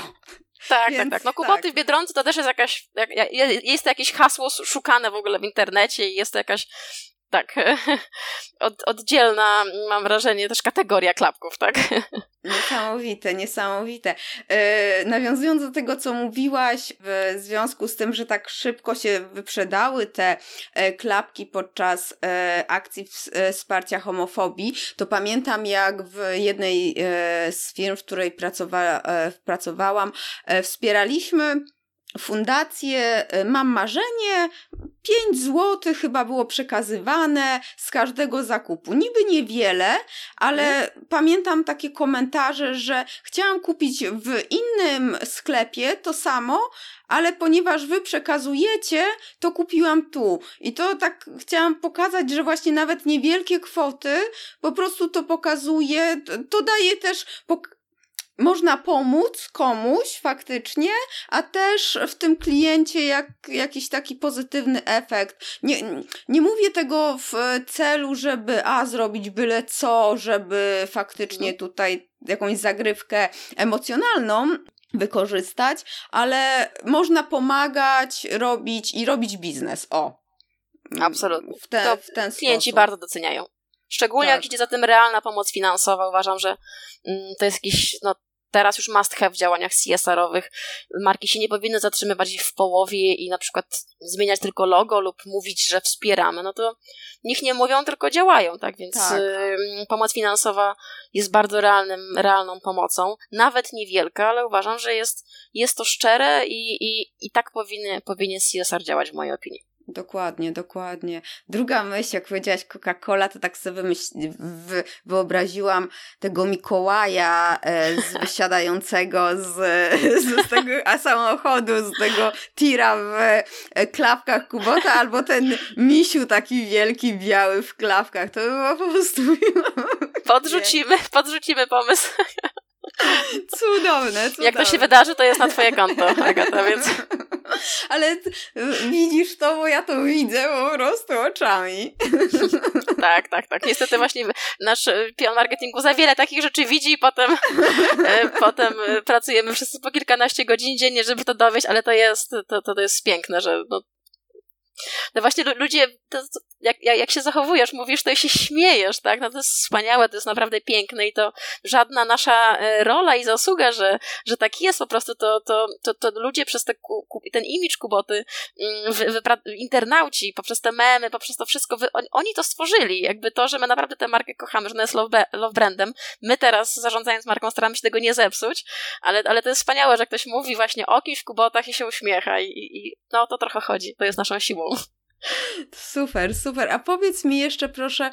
Tak, Więc, tak, tak. No kłopoty tak. w Biedronce to też jest jakaś, jest to jakieś hasło szukane w ogóle w internecie i jest to jakaś tak, Od, oddzielna, mam wrażenie, też kategoria klapków, tak? Niesamowite, niesamowite. Yy, nawiązując do tego, co mówiłaś w związku z tym, że tak szybko się wyprzedały te e, klapki podczas e, akcji wsparcia homofobii, to pamiętam jak w jednej z firm, w której pracowa pracowałam, wspieraliśmy fundację y, Mam Marzenie, 5 zł chyba było przekazywane z każdego zakupu. Niby niewiele, ale hmm. pamiętam takie komentarze, że chciałam kupić w innym sklepie to samo, ale ponieważ wy przekazujecie, to kupiłam tu. I to tak chciałam pokazać, że właśnie nawet niewielkie kwoty po prostu to pokazuje, to daje też można pomóc komuś faktycznie, a też w tym kliencie jak, jakiś taki pozytywny efekt. Nie, nie mówię tego w celu, żeby a zrobić byle co, żeby faktycznie mhm. tutaj jakąś zagrywkę emocjonalną wykorzystać, ale można pomagać, robić i robić biznes. O. Absolutnie. W, te, w ten klienci sposób. bardzo doceniają. Szczególnie tak. jak idzie za tym realna pomoc finansowa. Uważam, że mm, to jest jakiś no, teraz już must have w działaniach CSR-owych. Marki się nie powinny zatrzymywać w połowie i na przykład zmieniać tylko logo lub mówić, że wspieramy. No to niech nie mówią, tylko działają, tak? Więc tak. Pomoc finansowa jest bardzo realnym, realną pomocą. Nawet niewielka, ale uważam, że jest, jest to szczere i, i, i tak powinny, powinien CSR działać w mojej opinii. Dokładnie, dokładnie. Druga myśl, jak powiedziałaś Coca-Cola, to tak sobie myśl, wyobraziłam tego Mikołaja e, z wysiadającego z, z, tego samochodu, z tego tira w e, klapkach Kubota, albo ten misiu taki wielki, biały w klapkach. To by było po prostu... Podrzucimy, podrzucimy pomysł. Cudowne, cudowne. Jak to się wydarzy, to jest na twoje konto, Agata, więc... Ale widzisz to, bo ja to widzę po prostu oczami. tak, tak, tak. Niestety właśnie nasz e, pion marketingu za wiele takich rzeczy widzi i potem, e, potem e, pracujemy wszyscy po kilkanaście godzin dziennie, żeby to dowieść, ale to jest, to, to, jest piękne, że no, no właśnie ludzie, to, to, jak, jak się zachowujesz, mówisz, to się śmiejesz, tak? No to jest wspaniałe, to jest naprawdę piękne i to żadna nasza e, rola i zasługa, że, że tak jest po prostu, to, to, to, to ludzie przez te, ten imidż Kuboty, mm, wy, internauci, poprzez te memy, poprzez to wszystko, wy, oni, to stworzyli. Jakby to, że my naprawdę tę markę kochamy, że ona jest love, love brandem. My teraz, zarządzając marką, staramy się tego nie zepsuć, ale, ale to jest wspaniałe, że ktoś mówi właśnie o kimś w Kubotach i się uśmiecha i, i no to trochę chodzi. To jest naszą siłą. Super, super. A powiedz mi jeszcze proszę,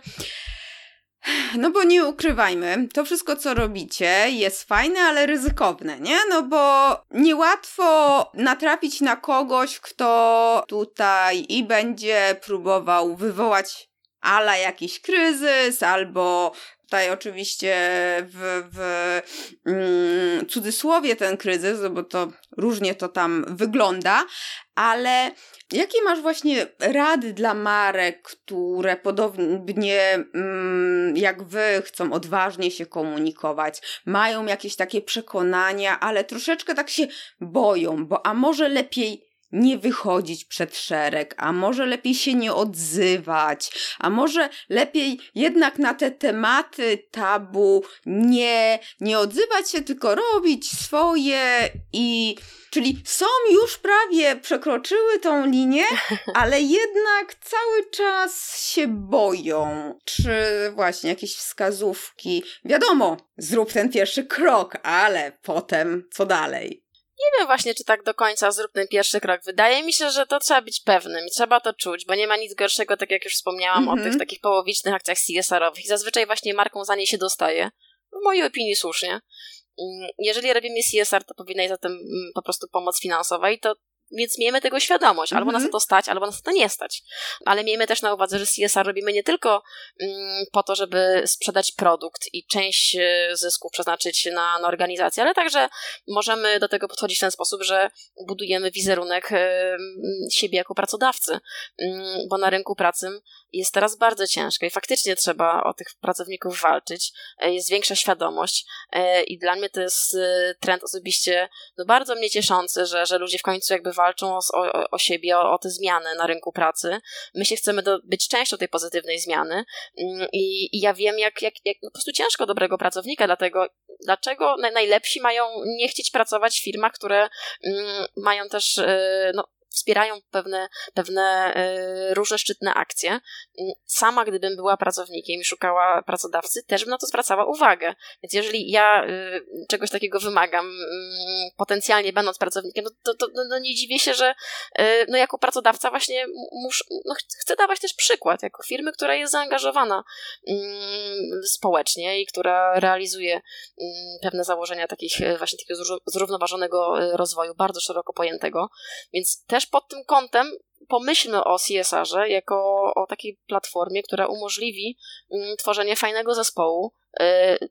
no bo nie ukrywajmy, to wszystko co robicie jest fajne, ale ryzykowne, nie? No bo niełatwo natrafić na kogoś, kto tutaj i będzie próbował wywołać ala jakiś kryzys, albo tutaj oczywiście w, w mm, cudzysłowie ten kryzys, bo to różnie to tam wygląda, ale jakie masz właśnie rady dla marek, które podobnie mm, jak wy chcą odważnie się komunikować, mają jakieś takie przekonania, ale troszeczkę tak się boją, bo a może lepiej nie wychodzić przed szereg, a może lepiej się nie odzywać, a może lepiej jednak na te tematy tabu nie, nie odzywać się, tylko robić swoje i czyli są już prawie przekroczyły tą linię, ale jednak cały czas się boją. Czy właśnie jakieś wskazówki? Wiadomo, zrób ten pierwszy krok, ale potem co dalej? Nie wiem właśnie, czy tak do końca zrób ten pierwszy krok. Wydaje mi się, że to trzeba być pewnym i trzeba to czuć, bo nie ma nic gorszego, tak jak już wspomniałam, mm -hmm. o tych mhm. takich połowicznych akcjach CSR-owych. I zazwyczaj właśnie marką za nie się dostaje. W mojej opinii słusznie. Mm, jeżeli robimy CSR, to powinna za tym mm, po prostu pomoc finansowa i to więc miejmy tego świadomość. Albo nas mhm. to stać, albo nas to nie stać. Ale miejmy też na uwadze, że CSR robimy nie tylko mm, po to, żeby sprzedać produkt i część e, zysków przeznaczyć na, na organizację, ale także możemy do tego podchodzić w ten sposób, że budujemy wizerunek e, siebie jako pracodawcy, mm, bo na rynku pracy jest teraz bardzo ciężko i faktycznie trzeba o tych pracowników walczyć. E, jest większa świadomość i dla mnie to jest trend osobiście no, bardzo mnie cieszący, że, że ludzie w końcu jakby walczą o, o, o siebie, o, o, te zmiany na rynku pracy. My się chcemy do, być częścią tej pozytywnej zmiany mm, i, i ja wiem, jak, jak, jak po prostu ciężko dobrego pracownika, dlatego dlaczego najlepsi mają nie chcieć pracować w firmach, które mm, mają też e, no, wspierają pewne, pewne e, różne szczytne akcje. Mm, sama, gdybym była pracownikiem i szukała pracodawcy, też bym na to zwracała uwagę. Więc jeżeli ja e, czegoś takiego wymagam, mm, potencjalnie będąc pracownikiem, no, to, to no, no nie dziwię się, że e, no jako pracodawca właśnie musz, no chcę dawać też przykład, jako firmy, która jest zaangażowana mm, społecznie i która realizuje pewne założenia takich właśnie takiego zrównoważonego rozwoju, bardzo szeroko pojętego. Więc też pod tym kątem pomyślmy o CSR-ze jako o takiej platformie, która umożliwi mm, tworzenie fajnego zespołu y,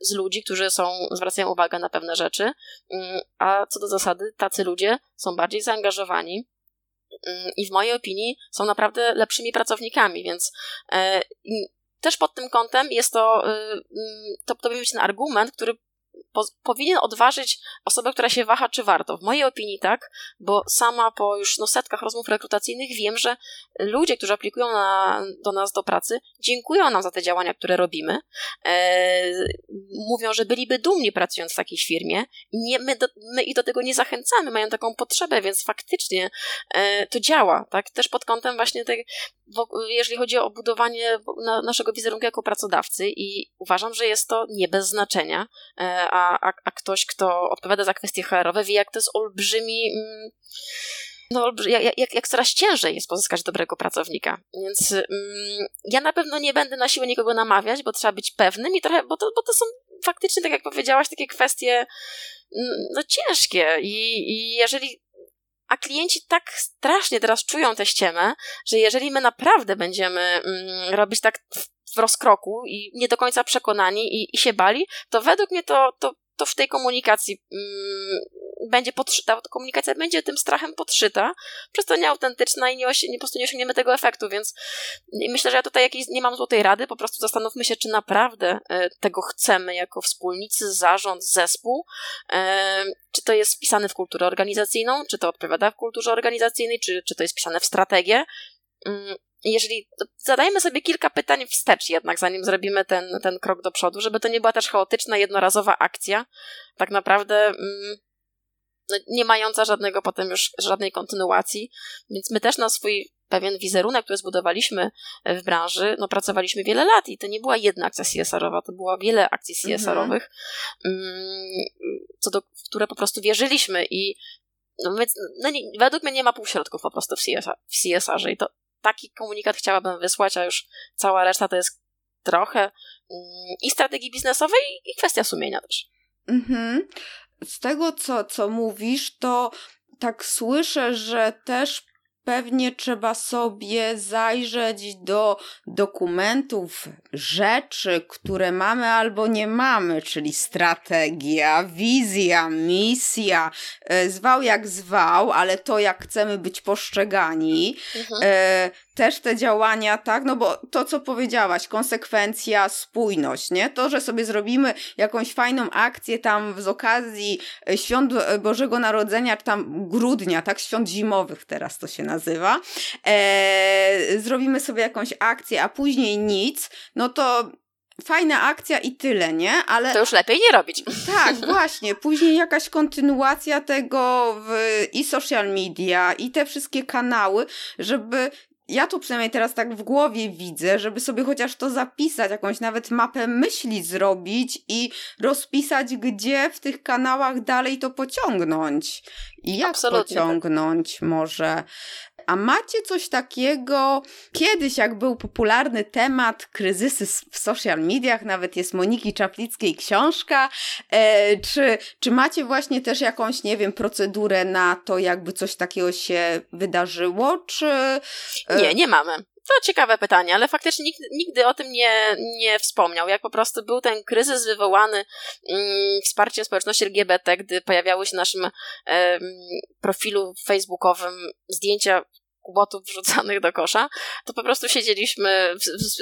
z ludzi, którzy są, zwracają uwagę na pewne rzeczy, mm, a co do zasady, tacy ludzie są bardziej zaangażowani mm, i w mojej opinii są naprawdę lepszymi pracownikami, więc też pod tym kątem jest to, y, to, to być ten argument, który po, powinien odważyć osobę, która się waha, czy warto. W mojej opinii tak, bo sama po już no, setkach rozmów rekrutacyjnych wiem, że ludzie, którzy aplikują na, do nas do pracy, dziękują nam za te działania, które robimy. E, mówią, że byliby dumni pracując w takiej firmie. Nie, my, do, my ich do tego nie zachęcamy, mają taką potrzebę, więc faktycznie e, to działa. Tak? Też pod kątem właśnie tej, jeżeli chodzi o budowanie naszego wizerunku jako pracodawcy i uważam, że jest to nie bez znaczenia, e, a, a, ktoś, kto odpowiada za kwestie HR-owe wie, jak to jest olbrzymi mm, no, jak, jak, jak coraz ciężej jest pozyskać dobrego pracownika. Więc mm, ja na pewno nie będę na siłę nikogo namawiać, bo trzeba być pewnym i trochę, bo to, bo to są faktycznie, tak jak powiedziałaś, takie kwestie mm, no, ciężkie. I, I jeżeli a klienci tak strasznie teraz czują tę ściemę, że jeżeli my naprawdę będziemy mm, robić tak w rozkroku i nie do końca przekonani i, i się bali, to według mnie to, to, to w tej komunikacji mm, będzie podszyta, ta komunikacja będzie tym strachem podszyta, przez to nieautentyczna i nie, osi- nie, po prostu nie osiągniemy tego efektu, więc myślę, że ja tutaj jakiejś nie mam złotej rady, po prostu zastanówmy się, czy naprawdę e, tego chcemy jako wspólnicy, zarząd, zespół, e, czy to jest wpisane w kulturę organizacyjną, czy to odpowiada w kulturze organizacyjnej, czy, czy to jest wpisane w strategię. Jeżeli zadajmy sobie kilka pytań wstecz jednak, zanim zrobimy ten, ten krok do przodu, żeby to nie była też chaotyczna, jednorazowa akcja, tak naprawdę mm, no, nie mająca żadnego potem już żadnej kontynuacji, więc my też na swój pewien wizerunek, który zbudowaliśmy w branży, no pracowaliśmy wiele lat i to nie była jedna akcja CSR-owa, to było wiele akcji mhm. CSR-owych, mm, co do, w które po prostu wierzyliśmy i no, więc, no nie, według mnie nie ma półśrodków po prostu w, CSR, w CSR-ze i to taki komunikat chciałabym wysłać, a już cała reszta to jest trochę mm, i strategii biznesowej i kwestia sumienia też. Mhm. Z tego, co, co mówisz, to tak słyszę, że też pewnie trzeba sobie zajrzeć do dokumentów, rzeczy, które mamy albo nie mamy, czyli strategia, wizja, misja, e, zwał jak zwał, ale to jak chcemy być postrzegani, mhm. E, też te działania, tak, no bo to, co powiedziałaś, konsekwencja, spójność, nie? To, że sobie zrobimy jakąś fajną akcję tam z okazji e, świąt Bożego Narodzenia, czy tam grudnia, tak, świąt zimowych teraz to się nazywa, e, zrobimy sobie jakąś akcję, a później nic, no to fajna akcja i tyle, nie? Ale... To już lepiej nie robić. Tak, właśnie. Później jakaś kontynuacja tego w, i social media, i te wszystkie kanały, żeby ja tu przynajmniej teraz tak w głowie widzę, żeby sobie chociaż to zapisać, jakąś nawet mapę myśli zrobić i rozpisać, gdzie w tych kanałach dalej to pociągnąć. I jak Absolutnie tak. pociągnąć może. A macie coś takiego, kiedyś jak był popularny temat kryzysy w social mediach, nawet jest Moniki Czaplickiej książka, e, czy, czy macie właśnie też jakąś, nie wiem, procedurę na to, jakby coś takiego się wydarzyło, czy... E... Nie, nie mamy. To ciekawe pytanie, ale faktycznie nikt nigdy o tym nie, nie wspomniał. Jak po prostu był ten kryzys wywołany mm, wsparciem społeczności LGBT, gdy pojawiały się w naszym profilu facebookowym zdjęcia kubotów wrzucanych do kosza, to po prostu siedzieliśmy,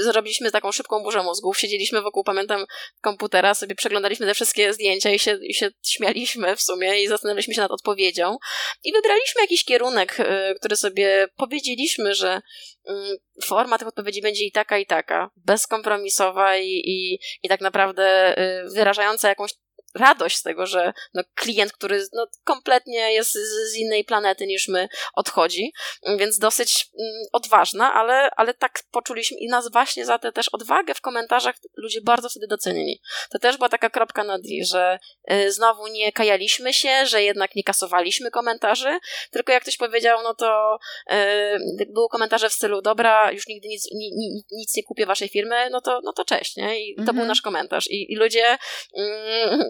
zrobiliśmy taką szybką burzę mózgów, siedzieliśmy wokół, pamiętam, komputera, sobie przeglądaliśmy te wszystkie zdjęcia i się, i się śmialiśmy w sumie i zastanawialiśmy się nad odpowiedzią. I wybraliśmy jakiś kierunek, y, który sobie powiedzieliśmy, że mm, forma tych odpowiedzi będzie i taka, i taka, bezkompromisowa i, i, i tak naprawdę y, wyrażająca jakąś radość z tego, że no, klient, który no, kompletnie jest z, z innej planety niż my, odchodzi, więc dosyć mm, odważna, ale, ale tak poczuliśmy i nas właśnie za tę też odwagę w komentarzach ludzie bardzo wtedy docenili. To też była taka kropka na D, że y, znowu nie kajaliśmy się, że jednak nie kasowaliśmy komentarzy, tylko jak ktoś powiedział, no to y, były komentarze w stylu, dobra, już nigdy nic, ni, ni, nic nie kupię waszej firmy, no to, no to cześć, nie? I to mhm. był nasz komentarz. I, i ludzie mm,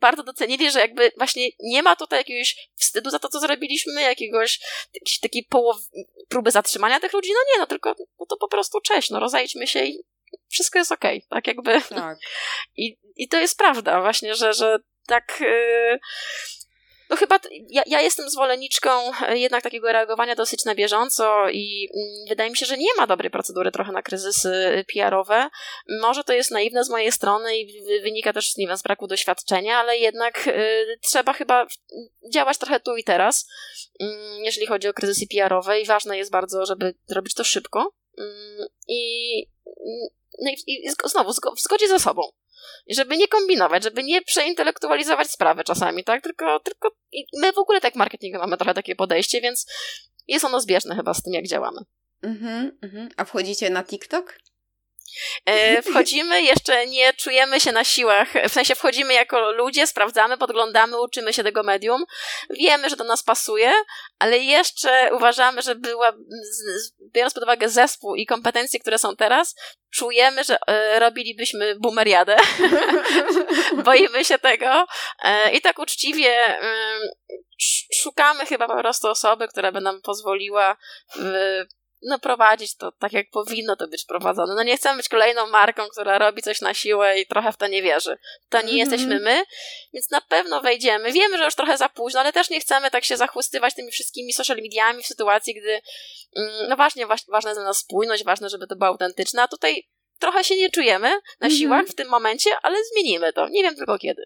bardzo docenili, że jakby właśnie nie ma tutaj jakiegoś wstydu za to, co zrobiliśmy, jakiegoś takiej połow, próby zatrzymania tych ludzi. No nie, no tylko no to po prostu cześć, no rozejdźmy się i wszystko jest okej, okay, tak jakby. Tak. I, I to jest prawda właśnie, że, że tak... Yy no chyba ja, ja jestem zwolenniczką e, jednak takiego reagowania dosyć na bieżąco i mm, wydaje mi się, że nie ma dobrej procedury trochę na kryzysy PR-owe. Może to jest naiwne z mojej strony i wynika też nie wiem, z braku doświadczenia, ale jednak y, trzeba chyba działać trochę tu i teraz, y, jeżeli chodzi o kryzysy PR-owe i ważne jest bardzo, żeby robić to szybko y, i, no i, i znowu w zgodzie ze sobą żeby nie kombinować, żeby nie przeintelektualizować sprawy czasami, tak? Tylko, tylko my w ogóle tak marketing mamy trochę takie podejście, więc jest ono zbieżne chyba z tym, jak działamy. Mhm, mhm. A wchodzicie na TikTok? E, wchodzimy, jeszcze nie czujemy się na siłach, w sensie wchodzimy jako ludzie, sprawdzamy, podglądamy, uczymy się tego medium, wiemy, że do nas pasuje, ale jeszcze uważamy, że była, biorąc pod uwagę zespół i kompetencje, które są teraz, czujemy, że e, robilibyśmy boomeriadę. Boimy się tego. E, i tak uczciwie szukamy chyba po prostu osoby, która by nam pozwoliła no, prowadzić to tak, jak powinno to być prowadzone. No nie chcemy być kolejną marką, która robi coś na siłę i trochę w to nie wierzy. To nie mm-hmm. jesteśmy my, więc na pewno wejdziemy. Wiemy, że już trochę za późno, ale też nie chcemy tak się zachłystywać tymi wszystkimi social mediami w sytuacji, gdy mm, no właśnie, ważna jest dla nas spójność, ważne, żeby to było autentyczne, a tutaj trochę się nie czujemy na mm-hmm. siłach w tym momencie, ale zmienimy to. Nie wiem tylko kiedy.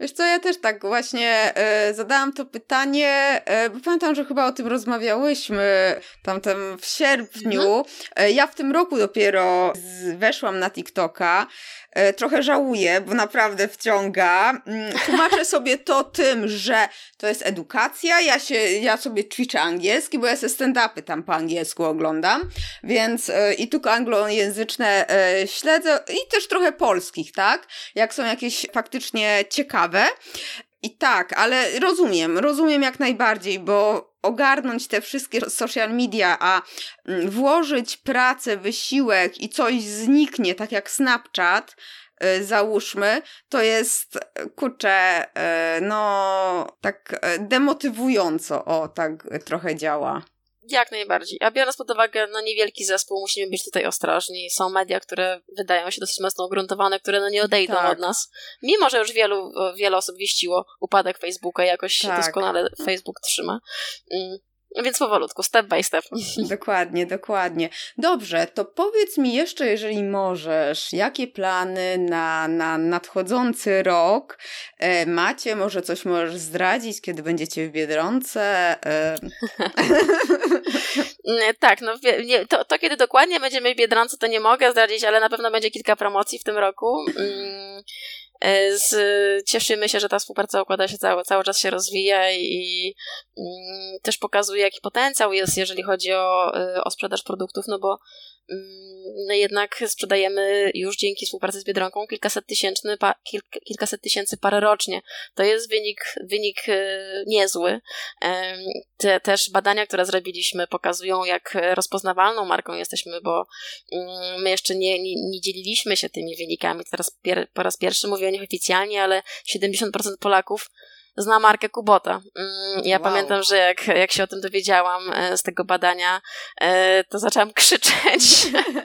Wiesz co, ja też tak właśnie e, zadałam to pytanie, e, bo pamiętam, że chyba o tym rozmawiałyśmy tamten w sierpniu. Mhm. E, ja w tym roku dopiero z, weszłam na TikToka. E, trochę żałuję, bo naprawdę wciąga. Mm, tłumaczę sobie to tym, że to jest edukacja. Ja się, ja sobie ćwiczę angielski, bo ja se stand-upy tam po angielsku oglądam, więc e, i tylko anglojęzyczne e, śledzę i też trochę polskich, tak? Jak są jakieś faktycznie ciekawe. I tak, ale rozumiem, rozumiem jak najbardziej, bo ogarnąć te wszystkie social media, a mm, włożyć pracę, wysiłek i coś zniknie, tak jak Snapchat, y, załóżmy, to jest, kurczę, y, no, tak y, demotywująco, o, tak trochę działa. Jak najbardziej. A biorąc pod uwagę no, niewielki zespół, musimy być tutaj ostrożni. Są media, które wydają się dosyć mocno ugruntowane, które no, nie odejdą tak. od nas. Mimo, że już wielu, wiele osób wieściło upadek Facebooka, jakoś tak. doskonale Facebook trzyma. Więc powolutku, step by step. Dokładnie, dokładnie. Dobrze, to powiedz mi jeszcze, jeżeli możesz, jakie plany na, na nadchodzący rok e, macie? Może coś możesz zdradzić, kiedy będziecie w Biedronce? E... tak, no nie, to, to, kiedy dokładnie będziemy w Biedronce, to nie mogę zdradzić, ale na pewno będzie kilka promocji w tym roku. Mm E, z, cieszymy się, że ta współpraca układa się cały, cały czas się rozwija i, mm, też pokazuje, jaki potencjał jest, jeżeli chodzi o, e, o sprzedaż produktów, no bo jednak sprzedajemy już dzięki współpracy z Biedronką kilkaset tysięcy, pa, kilkaset tysięcy par rocznie. To jest wynik, wynik e, niezły. Te też badania, które zrobiliśmy, pokazują, jak rozpoznawalną marką jesteśmy, bo mm, my jeszcze nie, nie, nie dzieliliśmy się tymi wynikami. Teraz pier, po raz pierwszy mówię o nich oficjalnie, ale 70% Polaków zna markę Kubota. Mm, ja wow. pamiętam, że jak, jak się o tym dowiedziałam e, z tego badania, e, to zaczęłam krzyczeć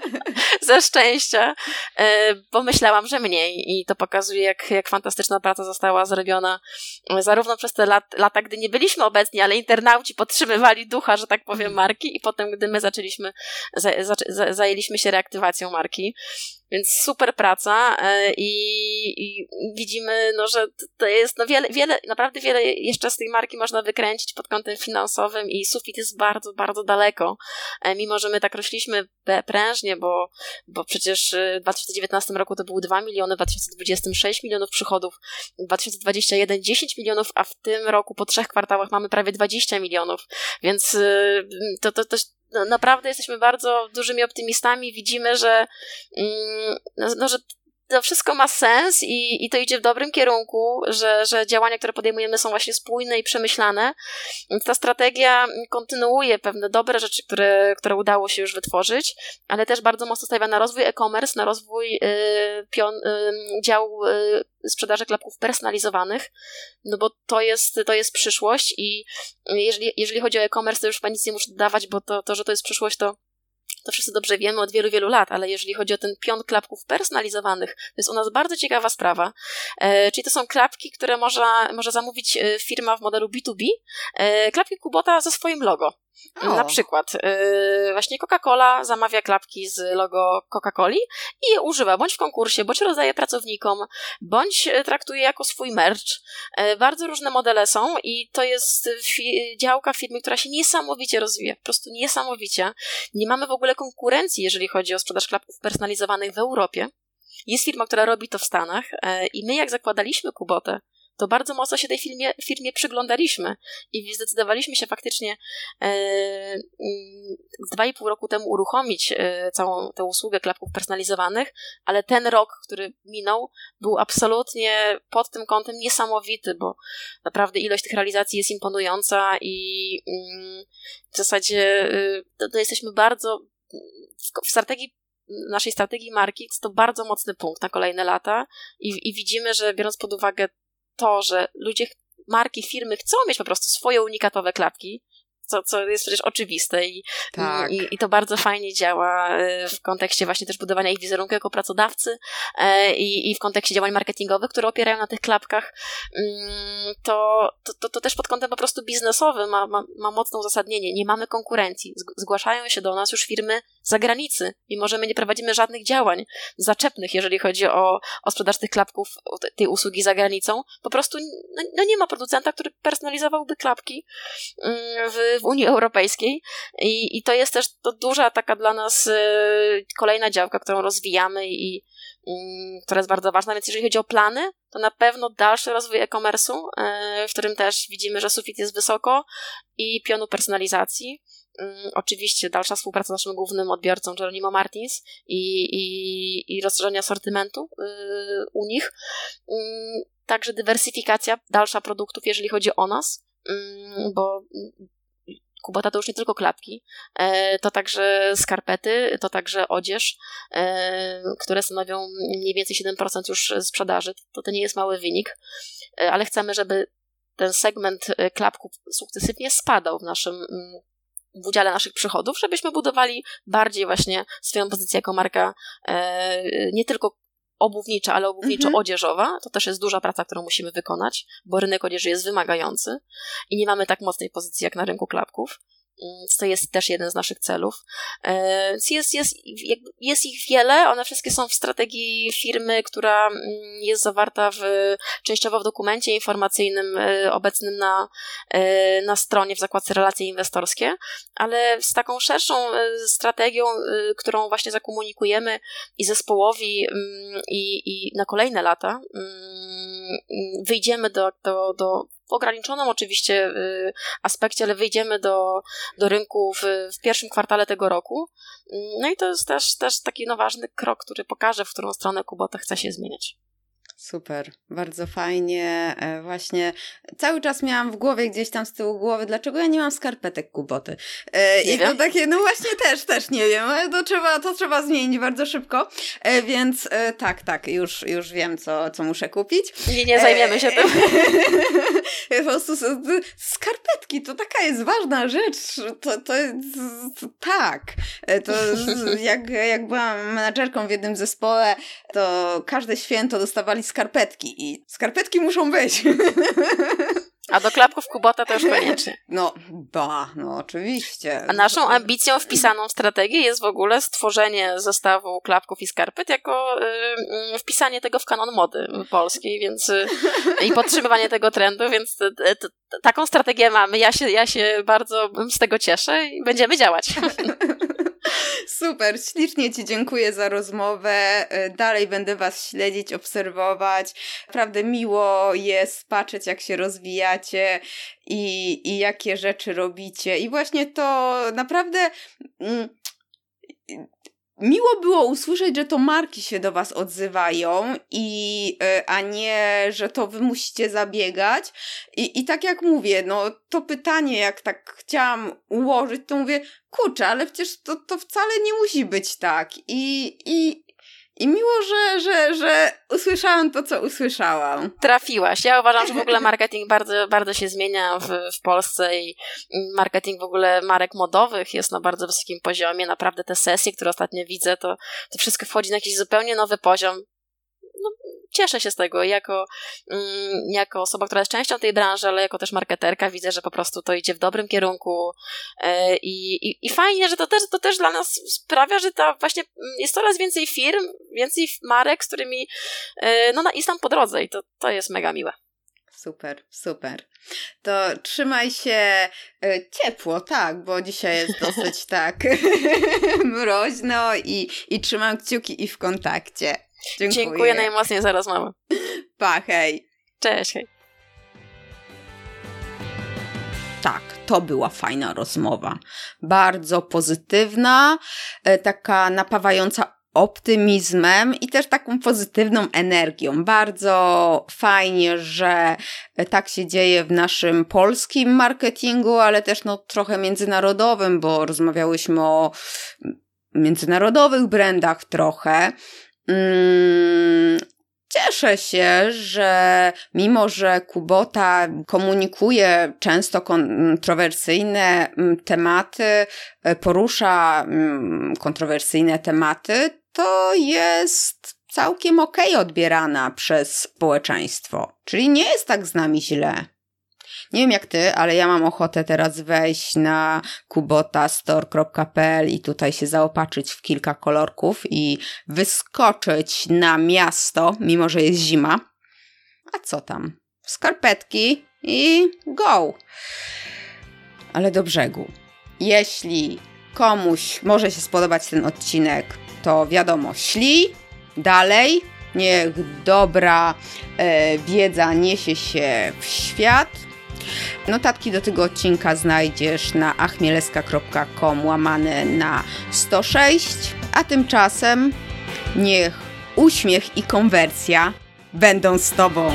ze szczęścia, e, bo myślałam, że mniej i to pokazuje, jak, jak fantastyczna praca została zrobiona zarówno przez te lat, lata, gdy nie byliśmy obecni, ale internauci podtrzymywali ducha, że tak powiem, marki i potem, gdy my zaczęliśmy, za, za, zajęliśmy się reaktywacją marki. Więc super praca e, i, i, widzimy, no, że to jest no, wiele, wiele, naprawdę wiele jeszcze z tej marki można wykręcić pod kątem finansowym i sufit jest bardzo, bardzo daleko. E, mimo, że my tak rośliśmy prężnie, bo, bo przecież w 2019 roku to były 2 miliony, w 2020 6 milionów przychodów, w 2021 10 milionów, a w tym roku po trzech kwartałach mamy prawie 20 milionów. Więc to, to, to, naprawdę jesteśmy bardzo dużymi optymistami. Widzimy, że, mm, no, no, że to wszystko ma sens i, i to idzie w dobrym kierunku, że, że działania, które podejmujemy są właśnie spójne i przemyślane. Ta strategia kontynuuje pewne dobre rzeczy, które, które udało się już wytworzyć, ale też bardzo mocno stawia na rozwój e-commerce, na rozwój y, pion, y, działu y, sprzedaży klapków personalizowanych, no bo to jest, to jest przyszłość i jeżeli, jeżeli chodzi o e-commerce, to już chyba nic nie muszę dodawać, bo to, to, że to jest przyszłość, to to wszyscy dobrze wiemy od wielu, wielu lat, ale jeżeli chodzi o ten pion klapków personalizowanych, to jest u nas bardzo ciekawa sprawa. E, czyli to są klapki, które może, może zamówić e, firma w modelu B2B, e, klapki Kubota ze swoim logo. O. Na przykład yy, właśnie Coca-Cola zamawia klapki z logo Coca-Coli i je używa bądź w konkursie, bądź rozdaje pracownikom, bądź traktuje jako swój merch. Yy, bardzo różne modele są i to jest fi- działka firmy, która się niesamowicie rozwija, po prostu niesamowicie. Nie mamy w ogóle konkurencji, jeżeli chodzi o sprzedaż klapków personalizowanych w Europie. Jest firma, która robi to w Stanach yy, i my jak zakładaliśmy Kubotę, to bardzo mocno się tej firmie, firmie przyglądaliśmy i zdecydowaliśmy się faktycznie e, mm, dwa i pół roku temu uruchomić e, całą tę usługę klapków personalizowanych, ale ten rok, który minął, był absolutnie pod tym kątem niesamowity, bo naprawdę ilość tych realizacji jest imponująca i mm, w zasadzie e, to, to jesteśmy bardzo w strategii naszej strategii marki jest to bardzo mocny punkt na kolejne lata i, i widzimy, że biorąc pod uwagę to, że ludzie, marki, firmy chcą mieć po prostu swoje unikatowe klapki, co, co jest przecież oczywiste i, tak. i, i, to bardzo fajnie działa e, w kontekście właśnie też budowania ich wizerunku jako pracodawcy e, i, i w kontekście działań marketingowych, które opierają na tych klapkach, mm, to, to, to, też pod kątem po prostu biznesowym ma, ma, ma mocne uzasadnienie. Nie mamy konkurencji. Zgłaszają się do nas już firmy zagranicy, mimo że my nie prowadzimy żadnych działań zaczepnych, jeżeli chodzi o, o sprzedaż tych klapków, tej usługi za granicą. Po prostu no, no nie ma producenta, który personalizowałby klapki mm, w, w Unii Europejskiej i, i to jest też to duża taka dla nas y, kolejna działka, którą rozwijamy i y, która jest bardzo ważna, więc jeżeli chodzi o plany, to na pewno dalszy rozwój e-commerce'u, y, w którym też widzimy, że sufit jest wysoko i pionu personalizacji. Mm, oczywiście dalsza współpraca z naszym głównym odbiorcą Jeronimo Martins i, i, i rozszerzenie asortymentu u nich. Mm, także dywersyfikacja dalsza produktów, jeżeli chodzi o nas, mm, bo Kubota to już nie tylko klapki, e, to także skarpety, to także odzież, e, które stanowią mniej więcej 7% już sprzedaży. To, to nie jest mały wynik, e, ale chcemy, żeby ten segment klapków sukcesywnie spadał w naszym w udziale naszych przychodów, żebyśmy budowali bardziej właśnie swoją pozycję jako marka nie tylko obuwnicza, ale obuwniczo-odzieżowa, mhm. to też jest duża praca, którą musimy wykonać, bo rynek odzieży jest wymagający i nie mamy tak mocnej pozycji jak na rynku klapków. Mm, to jest też jeden z naszych celów. E, jest, jest, jest ich wiele, one wszystkie są w strategii firmy, która mm, jest zawarta w, częściowo w dokumencie informacyjnym e, obecnym na, e, na stronie w zakładce relacje inwestorskie, ale z taką szerszą strategią, którą właśnie zakomunikujemy i zespołowi mm, i, i na kolejne lata wyjdziemy do, do, do w ograniczonym oczywiście y, aspekcie, ale wyjdziemy do, do rynku w, w pierwszym kwartale tego roku. No i to jest też, też taki no, ważny krok, który pokaże, w którą stronę Kubota chce się zmieniać. Super, bardzo fajnie. E, właśnie cały czas miałam w głowie gdzieś tam z tyłu głowy, dlaczego ja nie mam skarpetek kuboty. E, I to takie, no właśnie też, też nie wiem, ale to trzeba, to trzeba zmienić bardzo szybko. E, więc tak, tak, już, już wiem, co, co muszę kupić. Nie, nie zajmiemy się tym. po prostu skarpetki, to taka jest ważna rzecz. To, to tak. To jak, jak byłam menadżerką w jednym zespole, to każde święto dostawali skarpetki i skarpetki muszą być. A do klapków Kubota to już koniecznie. No, ba, no oczywiście. A naszą ambicją wpisaną w strategię jest w ogóle stworzenie zestawu klapków i skarpet jako y, wpisanie tego w kanon mody polskiej, więc y, i podtrzymywanie tego trendu, więc y, taką strategię mamy. Ja się, ja się bardzo z tego cieszę i będziemy działać. Super, ślicznie Ci dziękuję za rozmowę. E, dalej będę Was śledzić, obserwować. Naprawdę miło jest patrzeć, jak się rozwijacie i, i jakie rzeczy robicie. I właśnie to naprawdę. Mm, miło było usłyszeć, że to marki się do was odzywają i e, a nie, że to wy musicie zabiegać. I, i tak jak mówię, no to pytanie, jak tak chciałam ułożyć, to mówię, kurczę, ale przecież to, to wcale nie musi być tak. I, i, I miło, że, że, że usłyszałam to, co usłyszałam. Trafiłaś. Ja uważam, że w ogóle marketing bardzo, bardzo się zmienia w, w Polsce i marketing w ogóle marek modowych jest na bardzo wysokim poziomie. Naprawdę te sesje, które ostatnio widzę, to, to wszystko wchodzi na jakiś zupełnie nowy poziom. No, cieszę się z tego. Jako, mm, jako osoba, która jest częścią tej branży, ale jako też marketerka, widzę, że po prostu to idzie w dobrym kierunku e, i, i, i fajnie, że to też, to też dla nas sprawia, że to właśnie mm, jest coraz więcej firm, więcej marek, z którymi e, no, jest tam po drodze i to, to jest mega miłe. Super, super. To trzymaj się e, ciepło, tak, bo dzisiaj jest dosyć tak mroźno i, i trzymam kciuki i w kontakcie. Dziękuję. Dziękuję najmocniej za rozmowę. Pa, hej. Cześć, hej. Tak, to była fajna rozmowa. Bardzo pozytywna, e, taka napawająca optymizmem i też taką pozytywną energią. Bardzo fajnie, że tak się dzieje w naszym polskim marketingu, ale też no trochę międzynarodowym, bo rozmawiałyśmy o międzynarodowych brandach trochę. Mm, cieszę się, że mimo, że Kubota komunikuje często kontrowersyjne mm, tematy, e, porusza mm, kontrowersyjne tematy, to jest całkiem okej okay odbierana przez społeczeństwo. Czyli nie jest tak z nami źle. Nie wiem jak ty, ale ja mam ochotę teraz wejść na kubotastor.pl i tutaj się zaopatrzyć w kilka kolorków i wyskoczyć na miasto, mimo że jest zima. A co tam? Skarpetki i go! Ale do brzegu. Jeśli komuś może się spodobać ten odcinek, to wiadomo, śli dalej. Niech dobra e, wiedza niesie się w świat. Notatki do tego odcinka znajdziesz na achmieleska.com łamane na 106, a tymczasem niech uśmiech i konwersja będą z Tobą.